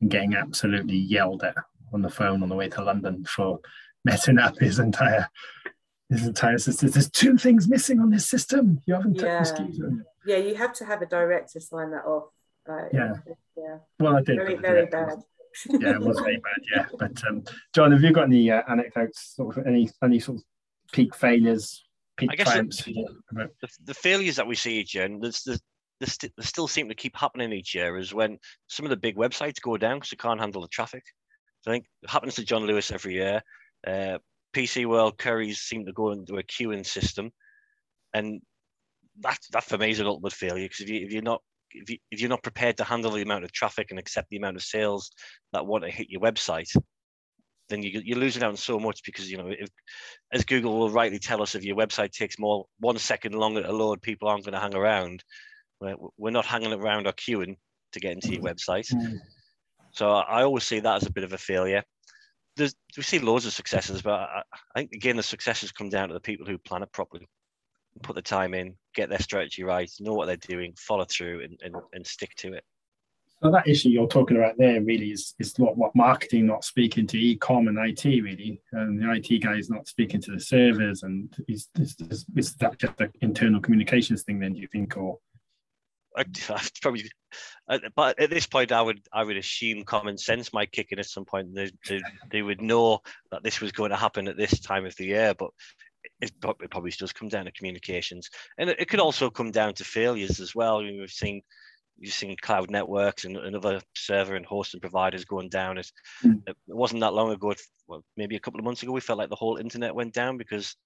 and getting absolutely yelled at on the phone on the way to London for (laughs) messing up his entire his entire system. There's two things missing on this system. You haven't yeah. mosquito. Yeah, you have to have a director sign that off. Yeah. Yeah. Well, I did. Very, very bad. yeah, it was very bad. Yeah, (laughs) but um, John, have you got any uh, anecdotes, sort of any any sort of peak failures, peak I guess triumphs? The, the, the, failures that we see each year, and there's, there's, there's, they still seem to keep happening each year, is when some of the big websites go down because they can't handle the traffic. So I think it happens to John Lewis every year. Uh, PC World Currys seem to go into a queuing system, and that that for me is an ultimate failure because if you if you're not if, you, if you're not prepared to handle the amount of traffic and accept the amount of sales that want to hit your website, then you, you're losing out on so much because you know if, as google will rightly tell us if your website takes more one second longer to load people aren't going to hang around. We're, we're not hanging around or queuing to get into your website. Mm. so i always see that as a bit of a failure There's, we see loads of successes but I, I think again the successes come down to the people who plan it properly put the time in get their strategy right know what they're doing follow through and, and, and stick to it so that issue you're talking about there really is is what, what marketing not speaking to e-com and IT really, and the IT guy is not speaking to the servers, and is, is, is, is that just an internal communications thing then? Do you think, or I, (laughs) probably, but at this point, I would I would assume common sense might kick in at some point. They, they, they would know that this was going to happen at this time of the year, but it, it probably does come down to communications, and it, it could also come down to failures as well. I mean, we've seen you've seen cloud networks and, and other server and hosting providers going down. It, mm. it wasn't that long ago, well, maybe a couple of months ago, we felt like the whole internet went down because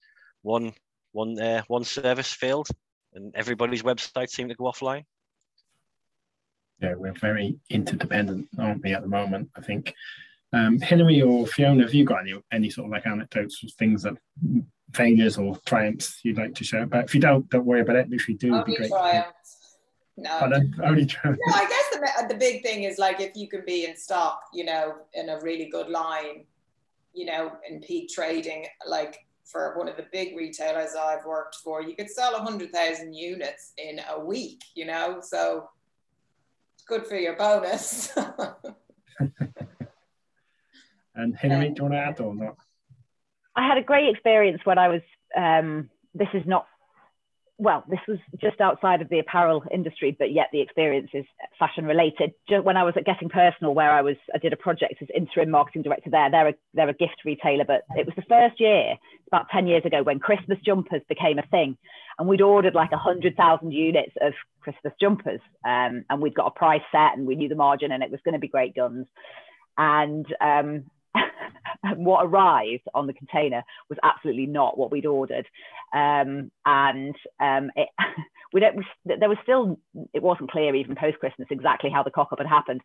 one one uh, one service failed and everybody's website seemed to go offline. Yeah, we're very interdependent, aren't we, at the moment? I think. Um, Hilary or Fiona, have you got any any sort of like anecdotes or things that failures or triumphs you'd like to share But If you don't, don't worry about it. If you do, it'd be great. Triumphs no. only No, I guess the, the big thing is like if you can be in stock, you know, in a really good line, you know, in peak trading, like for one of the big retailers I've worked for, you could sell 100,000 units in a week, you know, so good for your bonus. (laughs) and Hilary, do you want to add or not? I had a great experience when I was, um, this is not well, this was just outside of the apparel industry, but yet the experience is fashion related. Just when I was at Getting Personal, where I was, I did a project as interim marketing director there. They're a, they're a gift retailer, but it was the first year, about 10 years ago, when Christmas jumpers became a thing. And we'd ordered like 100,000 units of Christmas jumpers. Um, and we'd got a price set and we knew the margin and it was going to be great guns. And um, (laughs) what arrived on the container was absolutely not what we'd ordered. Um, and um, it, (laughs) we don't, there was still, it wasn't clear even post Christmas exactly how the cock up had happened.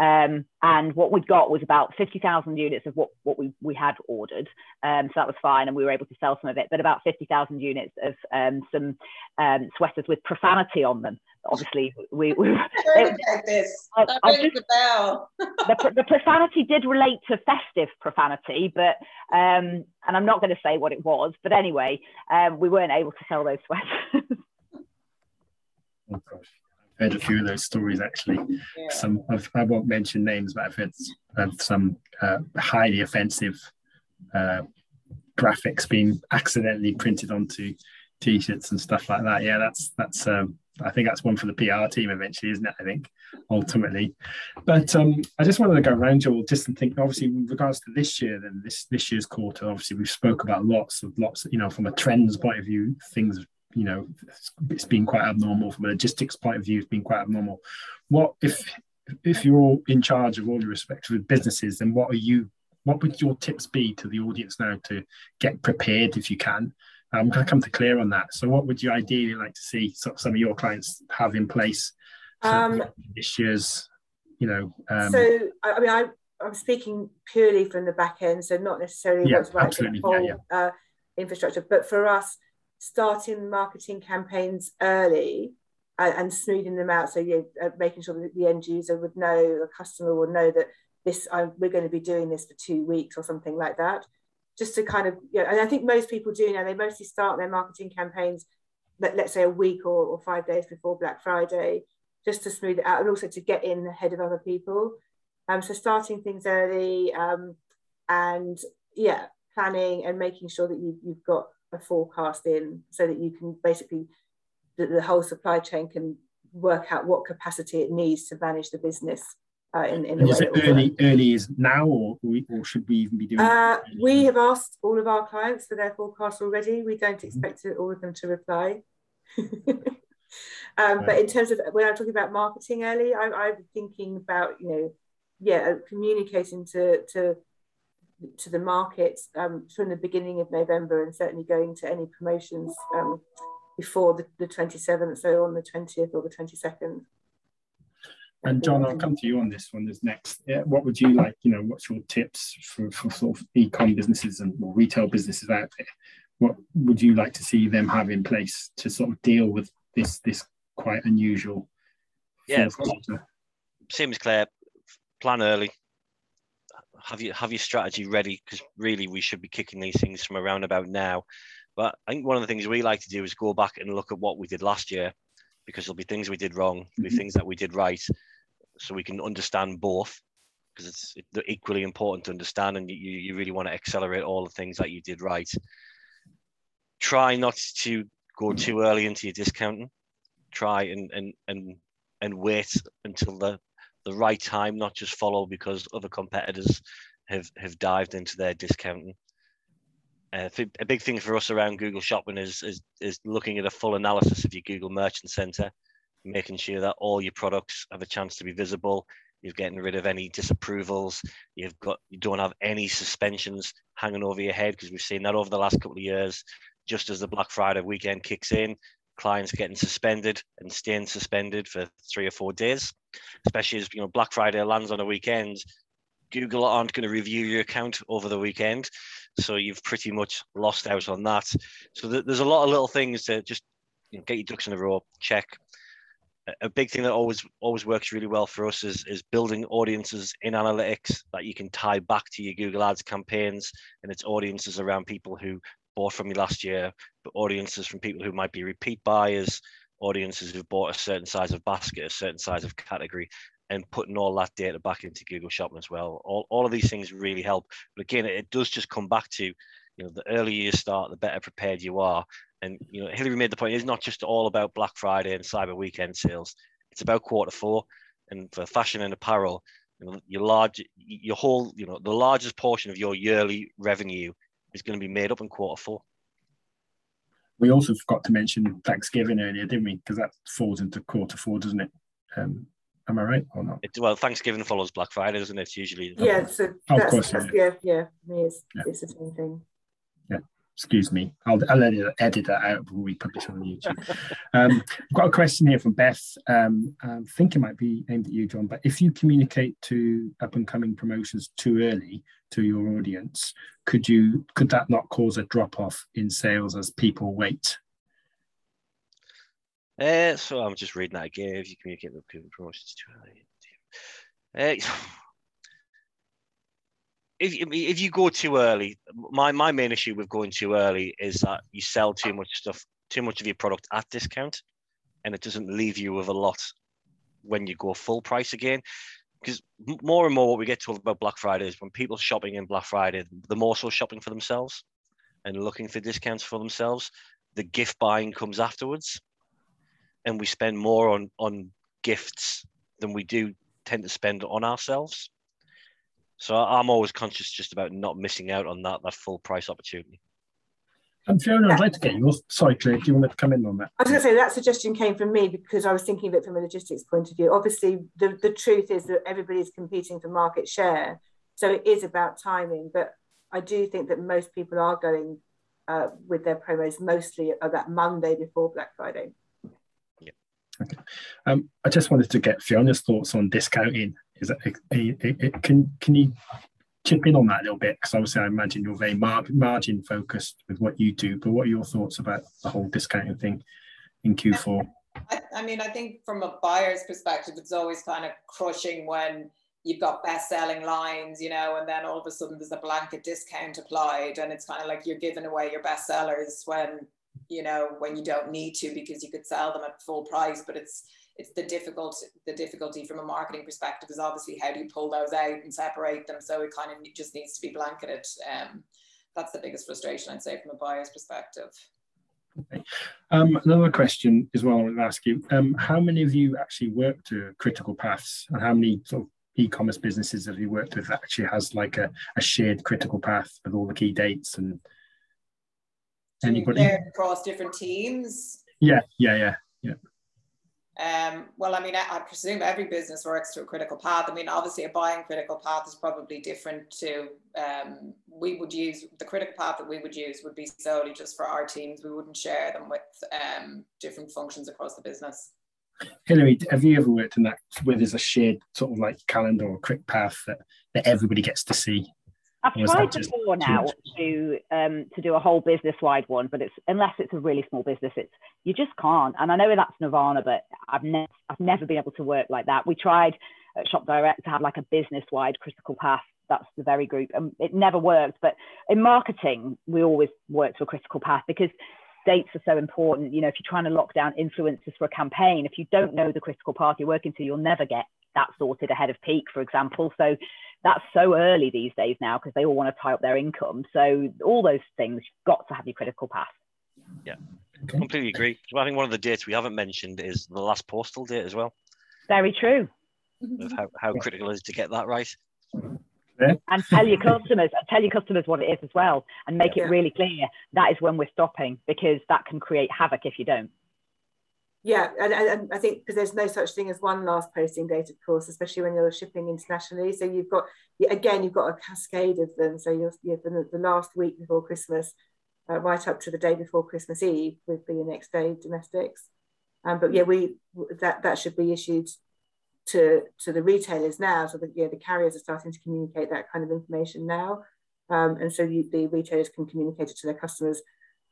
Um, and what we'd got was about 50,000 units of what, what we, we had ordered. Um, so that was fine. And we were able to sell some of it, but about 50,000 units of um, some um, sweaters with profanity on them. Obviously, we, we (laughs) it, this. I, I just, the, (laughs) the, the, profanity did relate to festive profanity, but um, and I'm not going to say what it was, but anyway, um, we weren't able to sell those sweaters. I've heard a few of those stories actually. Some I've, I will not mention names, but I've heard of some uh, highly offensive uh, graphics being accidentally printed onto t-shirts and stuff like that. Yeah, that's that's um, I think that's one for the PR team eventually, isn't it? I think ultimately. But um, I just wanted to go around Joel just and think obviously with regards to this year, then this this year's quarter, obviously we've spoke about lots of lots, you know, from a trends point of view, things you know it's been quite abnormal from a logistics point of view it's been quite abnormal what if if you're all in charge of all your respective businesses then what are you what would your tips be to the audience now to get prepared if you can i'm going to come to Claire on that so what would you ideally like to see some of your clients have in place um, this year's you know um, so i mean i i'm speaking purely from the back end so not necessarily yeah, what's right absolutely. the whole yeah, yeah. Uh, infrastructure but for us starting marketing campaigns early and, and smoothing them out. So you uh, making sure that the end user would know, the customer would know that this I, we're going to be doing this for two weeks or something like that. Just to kind of, yeah, and I think most people do now. They mostly start their marketing campaigns, let, let's say a week or, or five days before Black Friday, just to smooth it out and also to get in ahead of other people. Um, so starting things early um, and yeah, planning and making sure that you, you've got a forecast in so that you can basically the, the whole supply chain can work out what capacity it needs to manage the business uh, in, in is it early work. early is now or, or should we even be doing uh, we have asked all of our clients for their forecast already we don't mm-hmm. expect mm-hmm. all of them to reply (laughs) um, right. but in terms of when i'm talking about marketing early I, i'm thinking about you know yeah communicating to to to the market um, from the beginning of November and certainly going to any promotions um, before the, the 27th, so on the 20th or the 22nd. And John, I'll come to you on this one. This next, yeah, what would you like? You know, what's your tips for, for sort of e-com businesses and retail businesses out there? What would you like to see them have in place to sort of deal with this this quite unusual? Yeah, same as Claire. Plan early. Have you have your strategy ready? Because really, we should be kicking these things from around about now. But I think one of the things we like to do is go back and look at what we did last year, because there'll be things we did wrong, there'll be mm-hmm. things that we did right, so we can understand both because it's they're equally important to understand and you, you really want to accelerate all the things that you did right. Try not to go too early into your discounting. Try and and and and wait until the the right time, not just follow because other competitors have have dived into their discounting. Uh, a big thing for us around Google Shopping is, is is looking at a full analysis of your Google Merchant Center making sure that all your products have a chance to be visible. You're getting rid of any disapprovals. You've got you don't have any suspensions hanging over your head because we've seen that over the last couple of years. Just as the Black Friday weekend kicks in, clients getting suspended and staying suspended for three or four days, especially as you know Black Friday lands on a weekend. Google aren't going to review your account over the weekend, so you've pretty much lost out on that. So th- there's a lot of little things to just you know, get your ducks in a row, check, a big thing that always always works really well for us is is building audiences in analytics that you can tie back to your Google Ads campaigns and its audiences around people who bought from you last year, but audiences from people who might be repeat buyers, audiences who've bought a certain size of basket, a certain size of category, and putting all that data back into Google Shopping as well. All, all of these things really help. But again, it does just come back to, you know, the earlier you start, the better prepared you are. And you know, Hilary made the point. It's not just all about Black Friday and Cyber Weekend sales. It's about quarter four, and for fashion and apparel, you know, your large, your whole, you know, the largest portion of your yearly revenue is going to be made up in quarter four. We also forgot to mention Thanksgiving earlier, didn't we? Because that falls into quarter four, doesn't it? Um, am I right or not? It, well, Thanksgiving follows Black Friday, doesn't it? It's usually. Yeah, so oh, of course, yeah. yeah, yeah, it's, yeah. it's the same thing. Excuse me. I'll, I'll edit, edit that out when we publish on YouTube. um, I've got a question here from Beth. Um, I think it might be aimed at you, John, but if you communicate to up and coming promotions too early to your audience, could you could that not cause a drop off in sales as people wait? Uh, so I'm just reading that again. If you communicate with promotions too early. Uh, if if you go too early, my my main issue with going too early is that you sell too much stuff, too much of your product at discount, and it doesn't leave you with a lot when you go full price again. Because more and more, what we get told about Black Friday is when people shopping in Black Friday, they're more so shopping for themselves and looking for discounts for themselves. The gift buying comes afterwards, and we spend more on on gifts than we do tend to spend on ourselves. So I'm always conscious just about not missing out on that that full price opportunity. And Fiona, I'd like to get your sorry, Claire, do you want to come in on that? I was going to say that suggestion came from me because I was thinking of it from a logistics point of view. Obviously, the, the truth is that everybody's competing for market share. So it is about timing. But I do think that most people are going uh, with their promos mostly that Monday before Black Friday. Yeah. Okay. Um, I just wanted to get Fiona's thoughts on discounting is that a, can can you chip in on that a little bit? Because obviously, I imagine you're very mar- margin focused with what you do. But what are your thoughts about the whole discounting thing in Q4? I, I mean, I think from a buyer's perspective, it's always kind of crushing when you've got best selling lines, you know, and then all of a sudden there's a blanket discount applied, and it's kind of like you're giving away your best sellers when you know when you don't need to because you could sell them at full price, but it's it's the difficult the difficulty from a marketing perspective is obviously how do you pull those out and separate them? So it kind of just needs to be blanketed. Um, that's the biggest frustration i'd say from a buyer's perspective. Okay. um, another question as well i want to ask you. Um, how many of you actually work to critical paths? And how many sort of e-commerce businesses have you worked with that actually has like a, a shared critical path with all the key dates and anybody? across different teams? Yeah yeah yeah yeah um, well, I mean, I, I, presume every business works to a critical path. I mean, obviously, a buying critical path is probably different to. Um, we would use the critical path that we would use would be solely just for our teams. We wouldn't share them with um, different functions across the business. Hilary, have you ever worked in that where there's a shared sort of like calendar or quick path that, that everybody gets to see? I've tried before now to um, to do a whole business wide one, but it's unless it's a really small business, it's you just can't. And I know that's Nirvana, but I've never I've never been able to work like that. We tried at Shop Direct to have like a business wide critical path. That's the Very Group, and it never worked. But in marketing, we always work to a critical path because dates are so important. You know, if you're trying to lock down influencers for a campaign, if you don't know the critical path you're working to, you'll never get that sorted ahead of peak, for example. So that's so early these days now because they all want to tie up their income. So all those things, you've got to have your critical path. Yeah, okay. completely agree. So I think one of the dates we haven't mentioned is the last postal date as well. Very true. Of how, how critical it is to get that right. Yeah. and tell your customers tell your customers what it is as well and make yeah. it really clear that is when we're stopping because that can create havoc if you don't yeah, and, and I think because there's no such thing as one last posting date, of course, especially when you're shipping internationally. So you've got again, you've got a cascade of them. So you're, you're the, the, last week before Christmas, uh, right up to the day before Christmas Eve, would be your next day domestics. Um, but yeah, we that that should be issued to to the retailers now, so yeah, the carriers are starting to communicate that kind of information now, um, and so you, the retailers can communicate it to their customers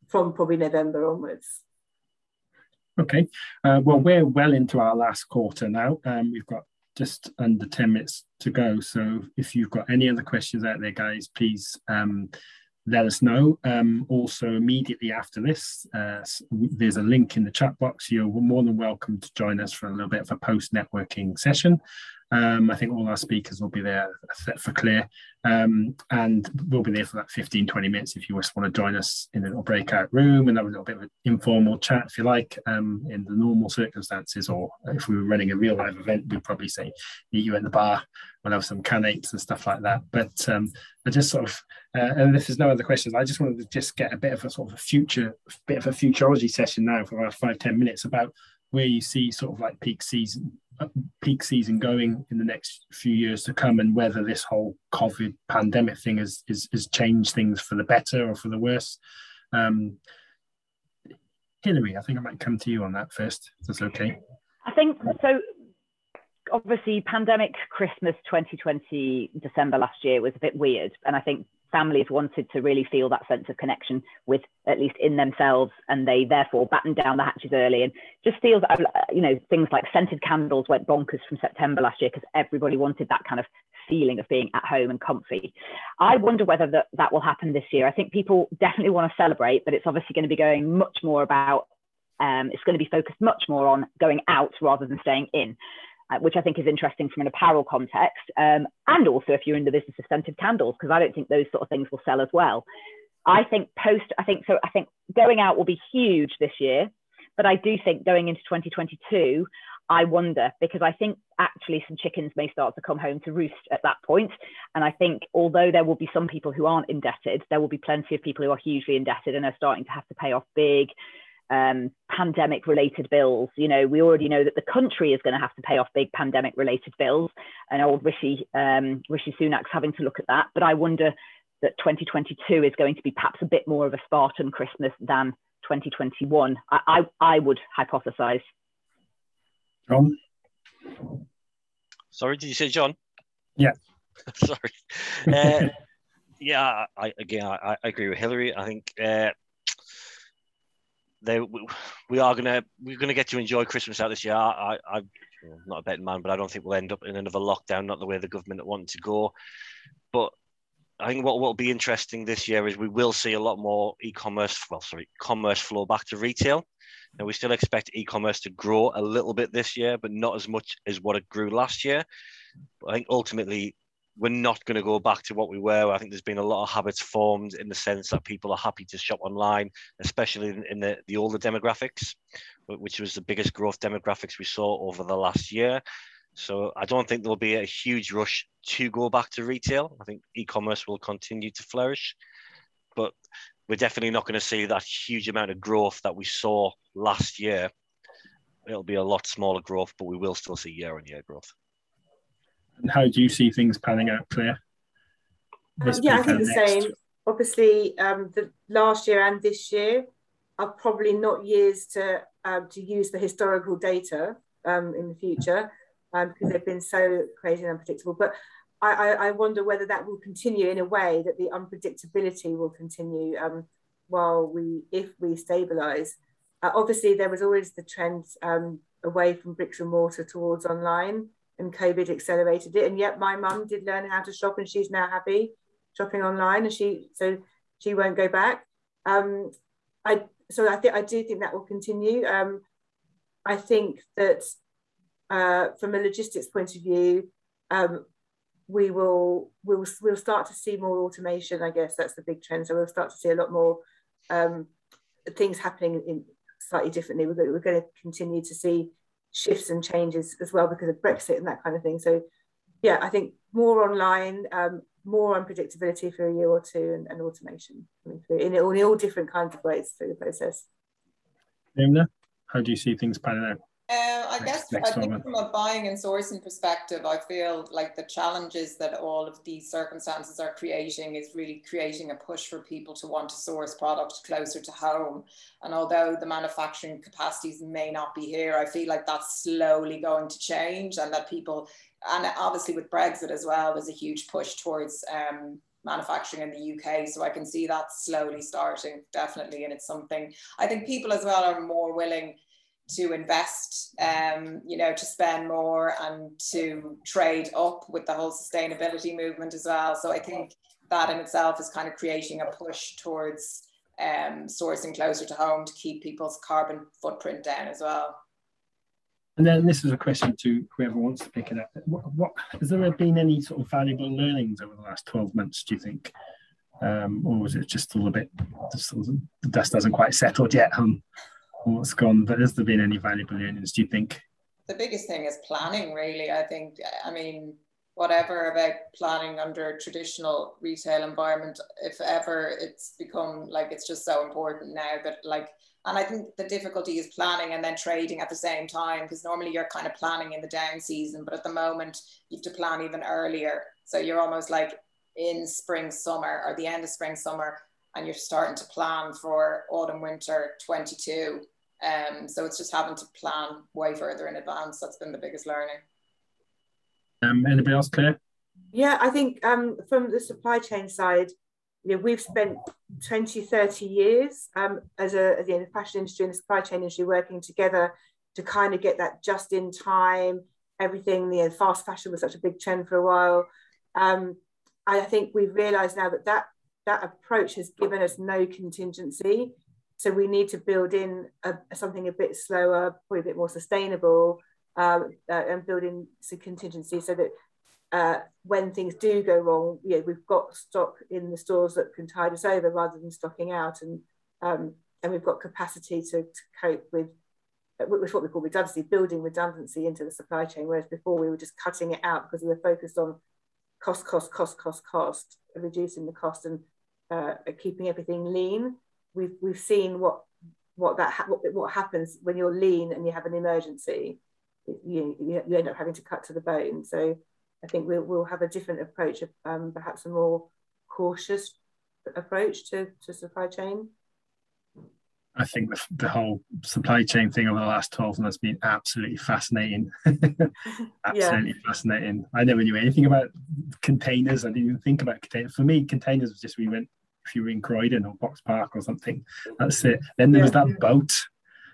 from probably November onwards. Okay, uh, well, we're well into our last quarter now. Um, we've got just under 10 minutes to go. So if you've got any other questions out there, guys, please um, let us know. Um, also, immediately after this, uh, there's a link in the chat box. You're more than welcome to join us for a little bit of a post networking session. Um, I think all our speakers will be there for clear. Um, and we'll be there for that 15, 20 minutes if you just want to join us in a little breakout room and have a little bit of an informal chat, if you like, um, in the normal circumstances. Or if we were running a real live event, we'd probably say, meet you at the bar, we'll have some canapés and stuff like that. But um, I just sort of, uh, and if there's no other questions, I just wanted to just get a bit of a sort of a future, bit of a futurology session now for about five, 10 minutes about where you see sort of like peak season peak season going in the next few years to come and whether this whole covid pandemic thing has has, has changed things for the better or for the worse. Um, hilary i think i might come to you on that first if that's okay. I think so obviously pandemic christmas 2020 december last year was a bit weird and i think families wanted to really feel that sense of connection with at least in themselves and they therefore battened down the hatches early. And just feels you know things like scented candles went bonkers from september last year because everybody wanted that kind of feeling of being at home and comfy. I wonder whether that, that will happen this year. I think people definitely want to celebrate but it's obviously going to be going much more about um, it's going to be focused much more on going out rather than staying in which I think is interesting from an apparel context. Um, and also if you're in the business of scented candles, because I don't think those sort of things will sell as well. I think post, I think so. I think going out will be huge this year, but I do think going into 2022, I wonder because I think actually some chickens may start to come home to roost at that point. And I think although there will be some people who aren't indebted, there will be plenty of people who are hugely indebted and are starting to have to pay off big um, pandemic related bills. You know, we already know that the country is going to have to pay off big pandemic related bills, and old Rishi, um, Rishi Sunak's having to look at that. But I wonder that 2022 is going to be perhaps a bit more of a Spartan Christmas than 2021. I, I, I would hypothesize. John? Sorry, did you say John? Yeah. (laughs) Sorry. Uh, yeah, I, again, I, I, agree with Hilary. I think uh, they we are gonna we're gonna get to enjoy Christmas out this year. I, I am not a betting man, but I don't think we'll end up in another lockdown. Not the way the government want to go. But I think what will be interesting this year is we will see a lot more e-commerce, well, sorry, commerce flow back to retail. And we still expect e-commerce to grow a little bit this year, but not as much as what it grew last year. But I think ultimately we're not going to go back to what we were. I think there's been a lot of habits formed in the sense that people are happy to shop online, especially in, in the, the older demographics, which was the biggest growth demographics we saw over the last year. So I don't think there'll be a huge rush to go back to retail. I think e-commerce will continue to flourish, but we're definitely not going to see that huge amount of growth that we saw last year. It'll be a lot smaller growth, but we will still see year-on-year growth. And how do you see things panning out, Claire? Um, yeah, I think the next. same. Obviously, um, the last year and this year are probably not years to um, to use the historical data um, in the future um, because they've been so crazy and unpredictable. But I, I, I, wonder whether that will continue in a way that the unpredictability will continue um, while we, if we stabilise. Uh, obviously, there was always the trend um, away from bricks and mortar towards online, and COVID accelerated it. And yet, my mum did learn how to shop, and she's now happy shopping online, and she so she won't go back. Um, I so I think I do think that will continue. Um, I think that uh, from a logistics point of view, um, we will we'll we'll start to see more automation. I guess that's the big trend. So we'll start to see a lot more um, things happening in slightly differently. We're, we're going to continue to see shifts and changes as well because of Brexit and that kind of thing. So yeah, I think more online, um, more unpredictability for a year or two, and, and automation coming through in all, in all different kinds of ways through the process. Emna, how do you see things panning out? Uh, I guess I think from a buying and sourcing perspective, I feel like the challenges that all of these circumstances are creating is really creating a push for people to want to source products closer to home. And although the manufacturing capacities may not be here, I feel like that's slowly going to change, and that people, and obviously with Brexit as well, there's a huge push towards um, manufacturing in the UK. So I can see that slowly starting, definitely. And it's something I think people as well are more willing to invest, um, you know, to spend more and to trade up with the whole sustainability movement as well. So I think that in itself is kind of creating a push towards um, sourcing closer to home to keep people's carbon footprint down as well. And then this is a question to whoever wants to pick it up. What, what has there been any sort of valuable learnings over the last 12 months, do you think? Um, or was it just a little bit, the dust hasn't quite settled yet what's gone? But has there been any valuable learnings, do you think? The biggest thing is planning, really. I think, I mean, whatever about planning under traditional retail environment, if ever it's become like it's just so important now that like and I think the difficulty is planning and then trading at the same time because normally you're kind of planning in the down season, but at the moment you have to plan even earlier. So you're almost like in spring, summer, or the end of spring, summer, and you're starting to plan for autumn, winter 22. Um, so it's just having to plan way further in advance. That's been the biggest learning. Um, anybody else, Claire? Yeah, I think um, from the supply chain side, you know, we've spent 20, 30 years um, as a as the fashion industry and the supply chain industry working together to kind of get that just in time, everything, you know, fast fashion was such a big trend for a while. Um, I think we've realized now that, that that approach has given us no contingency. So we need to build in a, something a bit slower, probably a bit more sustainable, um, uh, and build in some contingency so that uh, when things do go wrong, you know, we've got stock in the stores that can tide us over rather than stocking out, and um, and we've got capacity to, to cope with uh, with what we call redundancy, building redundancy into the supply chain. Whereas before we were just cutting it out because we were focused on cost, cost, cost, cost, cost, reducing the cost and uh, keeping everything lean. We've we've seen what what that ha- what, what happens when you're lean and you have an emergency. You, you, you end up having to cut to the bone. So I think we'll, we'll have a different approach, um, perhaps a more cautious approach to, to supply chain. I think the, the whole supply chain thing over the last 12 months has been absolutely fascinating. (laughs) (laughs) absolutely yeah. fascinating. I never knew anything about containers. I didn't even think about containers. For me, containers was just we went, if you were in Croydon or Box Park or something, that's it. Then there yeah. was that boat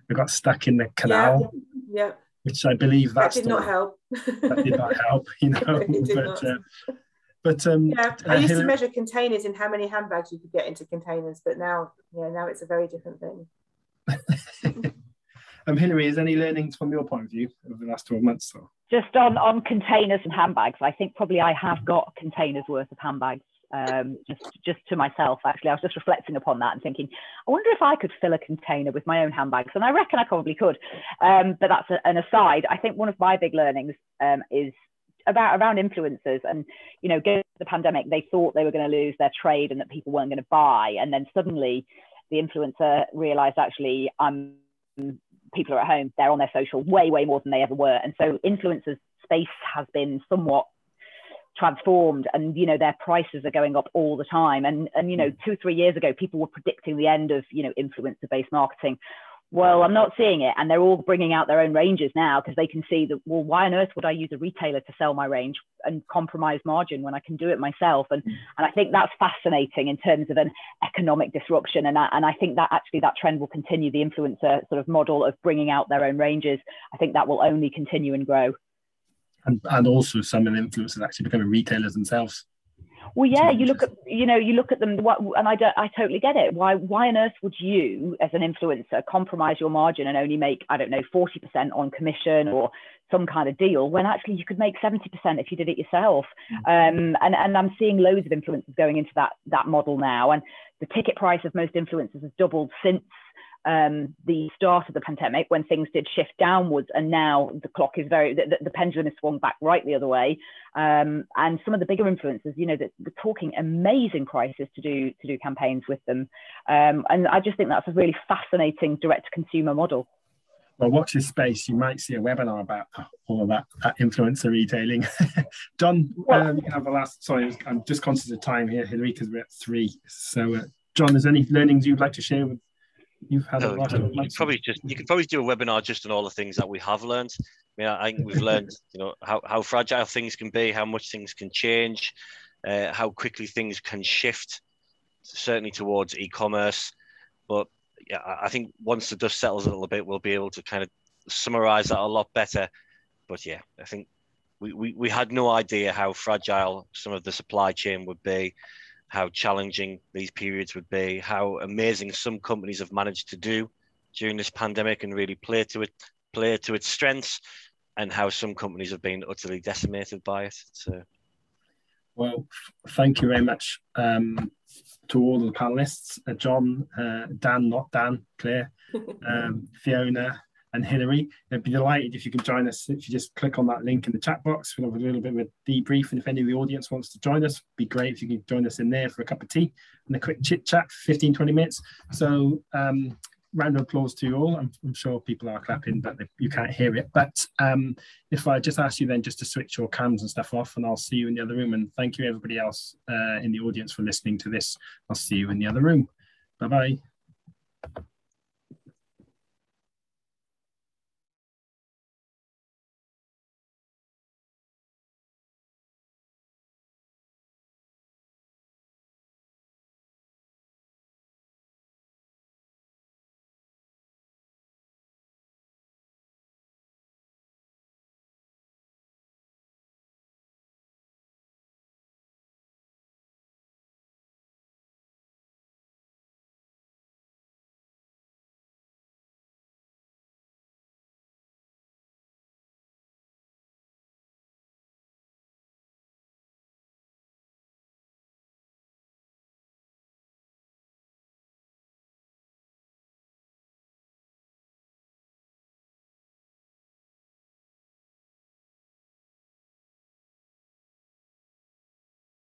that got stuck in the canal. Yeah. yeah which I believe that did not help. that did not help, (laughs) you know. but, uh, but um, yeah, I used to measure containers in how many handbags you could get into containers, but now, yeah, now it's a very different thing. (laughs) um, Hilary, is any learnings from your point of view over the last 12 months? Or? Just on on containers and handbags, I think probably I have got containers worth of handbags um, just just to myself actually. I was just reflecting upon that and thinking i wonder if i could fill a container with my own handbags. And i reckon i probably could. Um, but that's a, an aside. I think one of my big learnings um, is about around influencers and you know given the pandemic they thought they were going to lose their trade and that people weren't going to buy. And then suddenly the influencer realized actually i'm people are at home. They're on their social way way more than they ever were. And so influencers space has been somewhat transformed and you know their prices are going up all the time and and you know hmm. two three years ago people were predicting the end of you know influencer based marketing well, I'm not seeing it. And they're all bringing out their own ranges now because they can see that, well, why on earth would I use a retailer to sell my range and compromise margin when I can do it myself? And, and I think that's fascinating in terms of an economic disruption. And I, and I think that actually that trend will continue the influencer sort of model of bringing out their own ranges. I think that will only continue and grow. And, and also some of the influencers actually becoming retailers themselves. Well, yeah, you look at you know you look at them, what, and I don't, I totally get it. Why why on earth would you, as an influencer, compromise your margin and only make I don't know forty percent on commission or some kind of deal when actually you could make seventy percent if you did it yourself? Mm-hmm. Um, and and I'm seeing loads of influencers going into that that model now, and the ticket price of most influencers has doubled since um, the start of the pandemic when things did shift downwards, and now the clock is very the, the pendulum has swung back right the other way. Um, and some of the bigger influencers, you know, that are talking amazing prices to do to do campaigns with them, um, and I just think that's a really fascinating direct to consumer model. Well, watch this space. You might see a webinar about all of that, that influencer retailing. (laughs) John, well, um, you have the last. Sorry, I'm just conscious of time here, Hilary, because we're at three. So, uh, John, is there any learnings you'd like to share with You've had no, a lot of you probably just you could probably do a webinar just on all the things that we have learned. I mean, I think we've learned, (laughs) you know, how, how fragile things can be, how much things can change, uh, how quickly things can shift, certainly towards e-commerce. But yeah, I think once the dust settles a little bit, we'll be able to kind of summarize that a lot better. But yeah, I think we, we, we had no idea how fragile some of the supply chain would be how challenging these periods would be, how amazing some companies have managed to do during this pandemic and really play to it, play to its strengths, and how some companies have been utterly decimated by it. So, well, thank you very much um, to all the panelists, uh, John, uh, Dan, not Dan, Claire, (laughs) um, Fiona, and Hilary. I'd be delighted if you can join us. If you just click on that link in the chat box, we'll have a little bit of a debrief. And if any of the audience wants to join us, be great if you can join us in there for a cup of tea and a quick chit chat, 15, 20 minutes. So um, round of applause to you all. I'm, I'm, sure people are clapping, but you can't hear it. But um, if I just ask you then just to switch your cams and stuff off, and I'll see you in the other room. And thank you everybody else uh, in the audience for listening to this. I'll see you in the other room. Bye bye.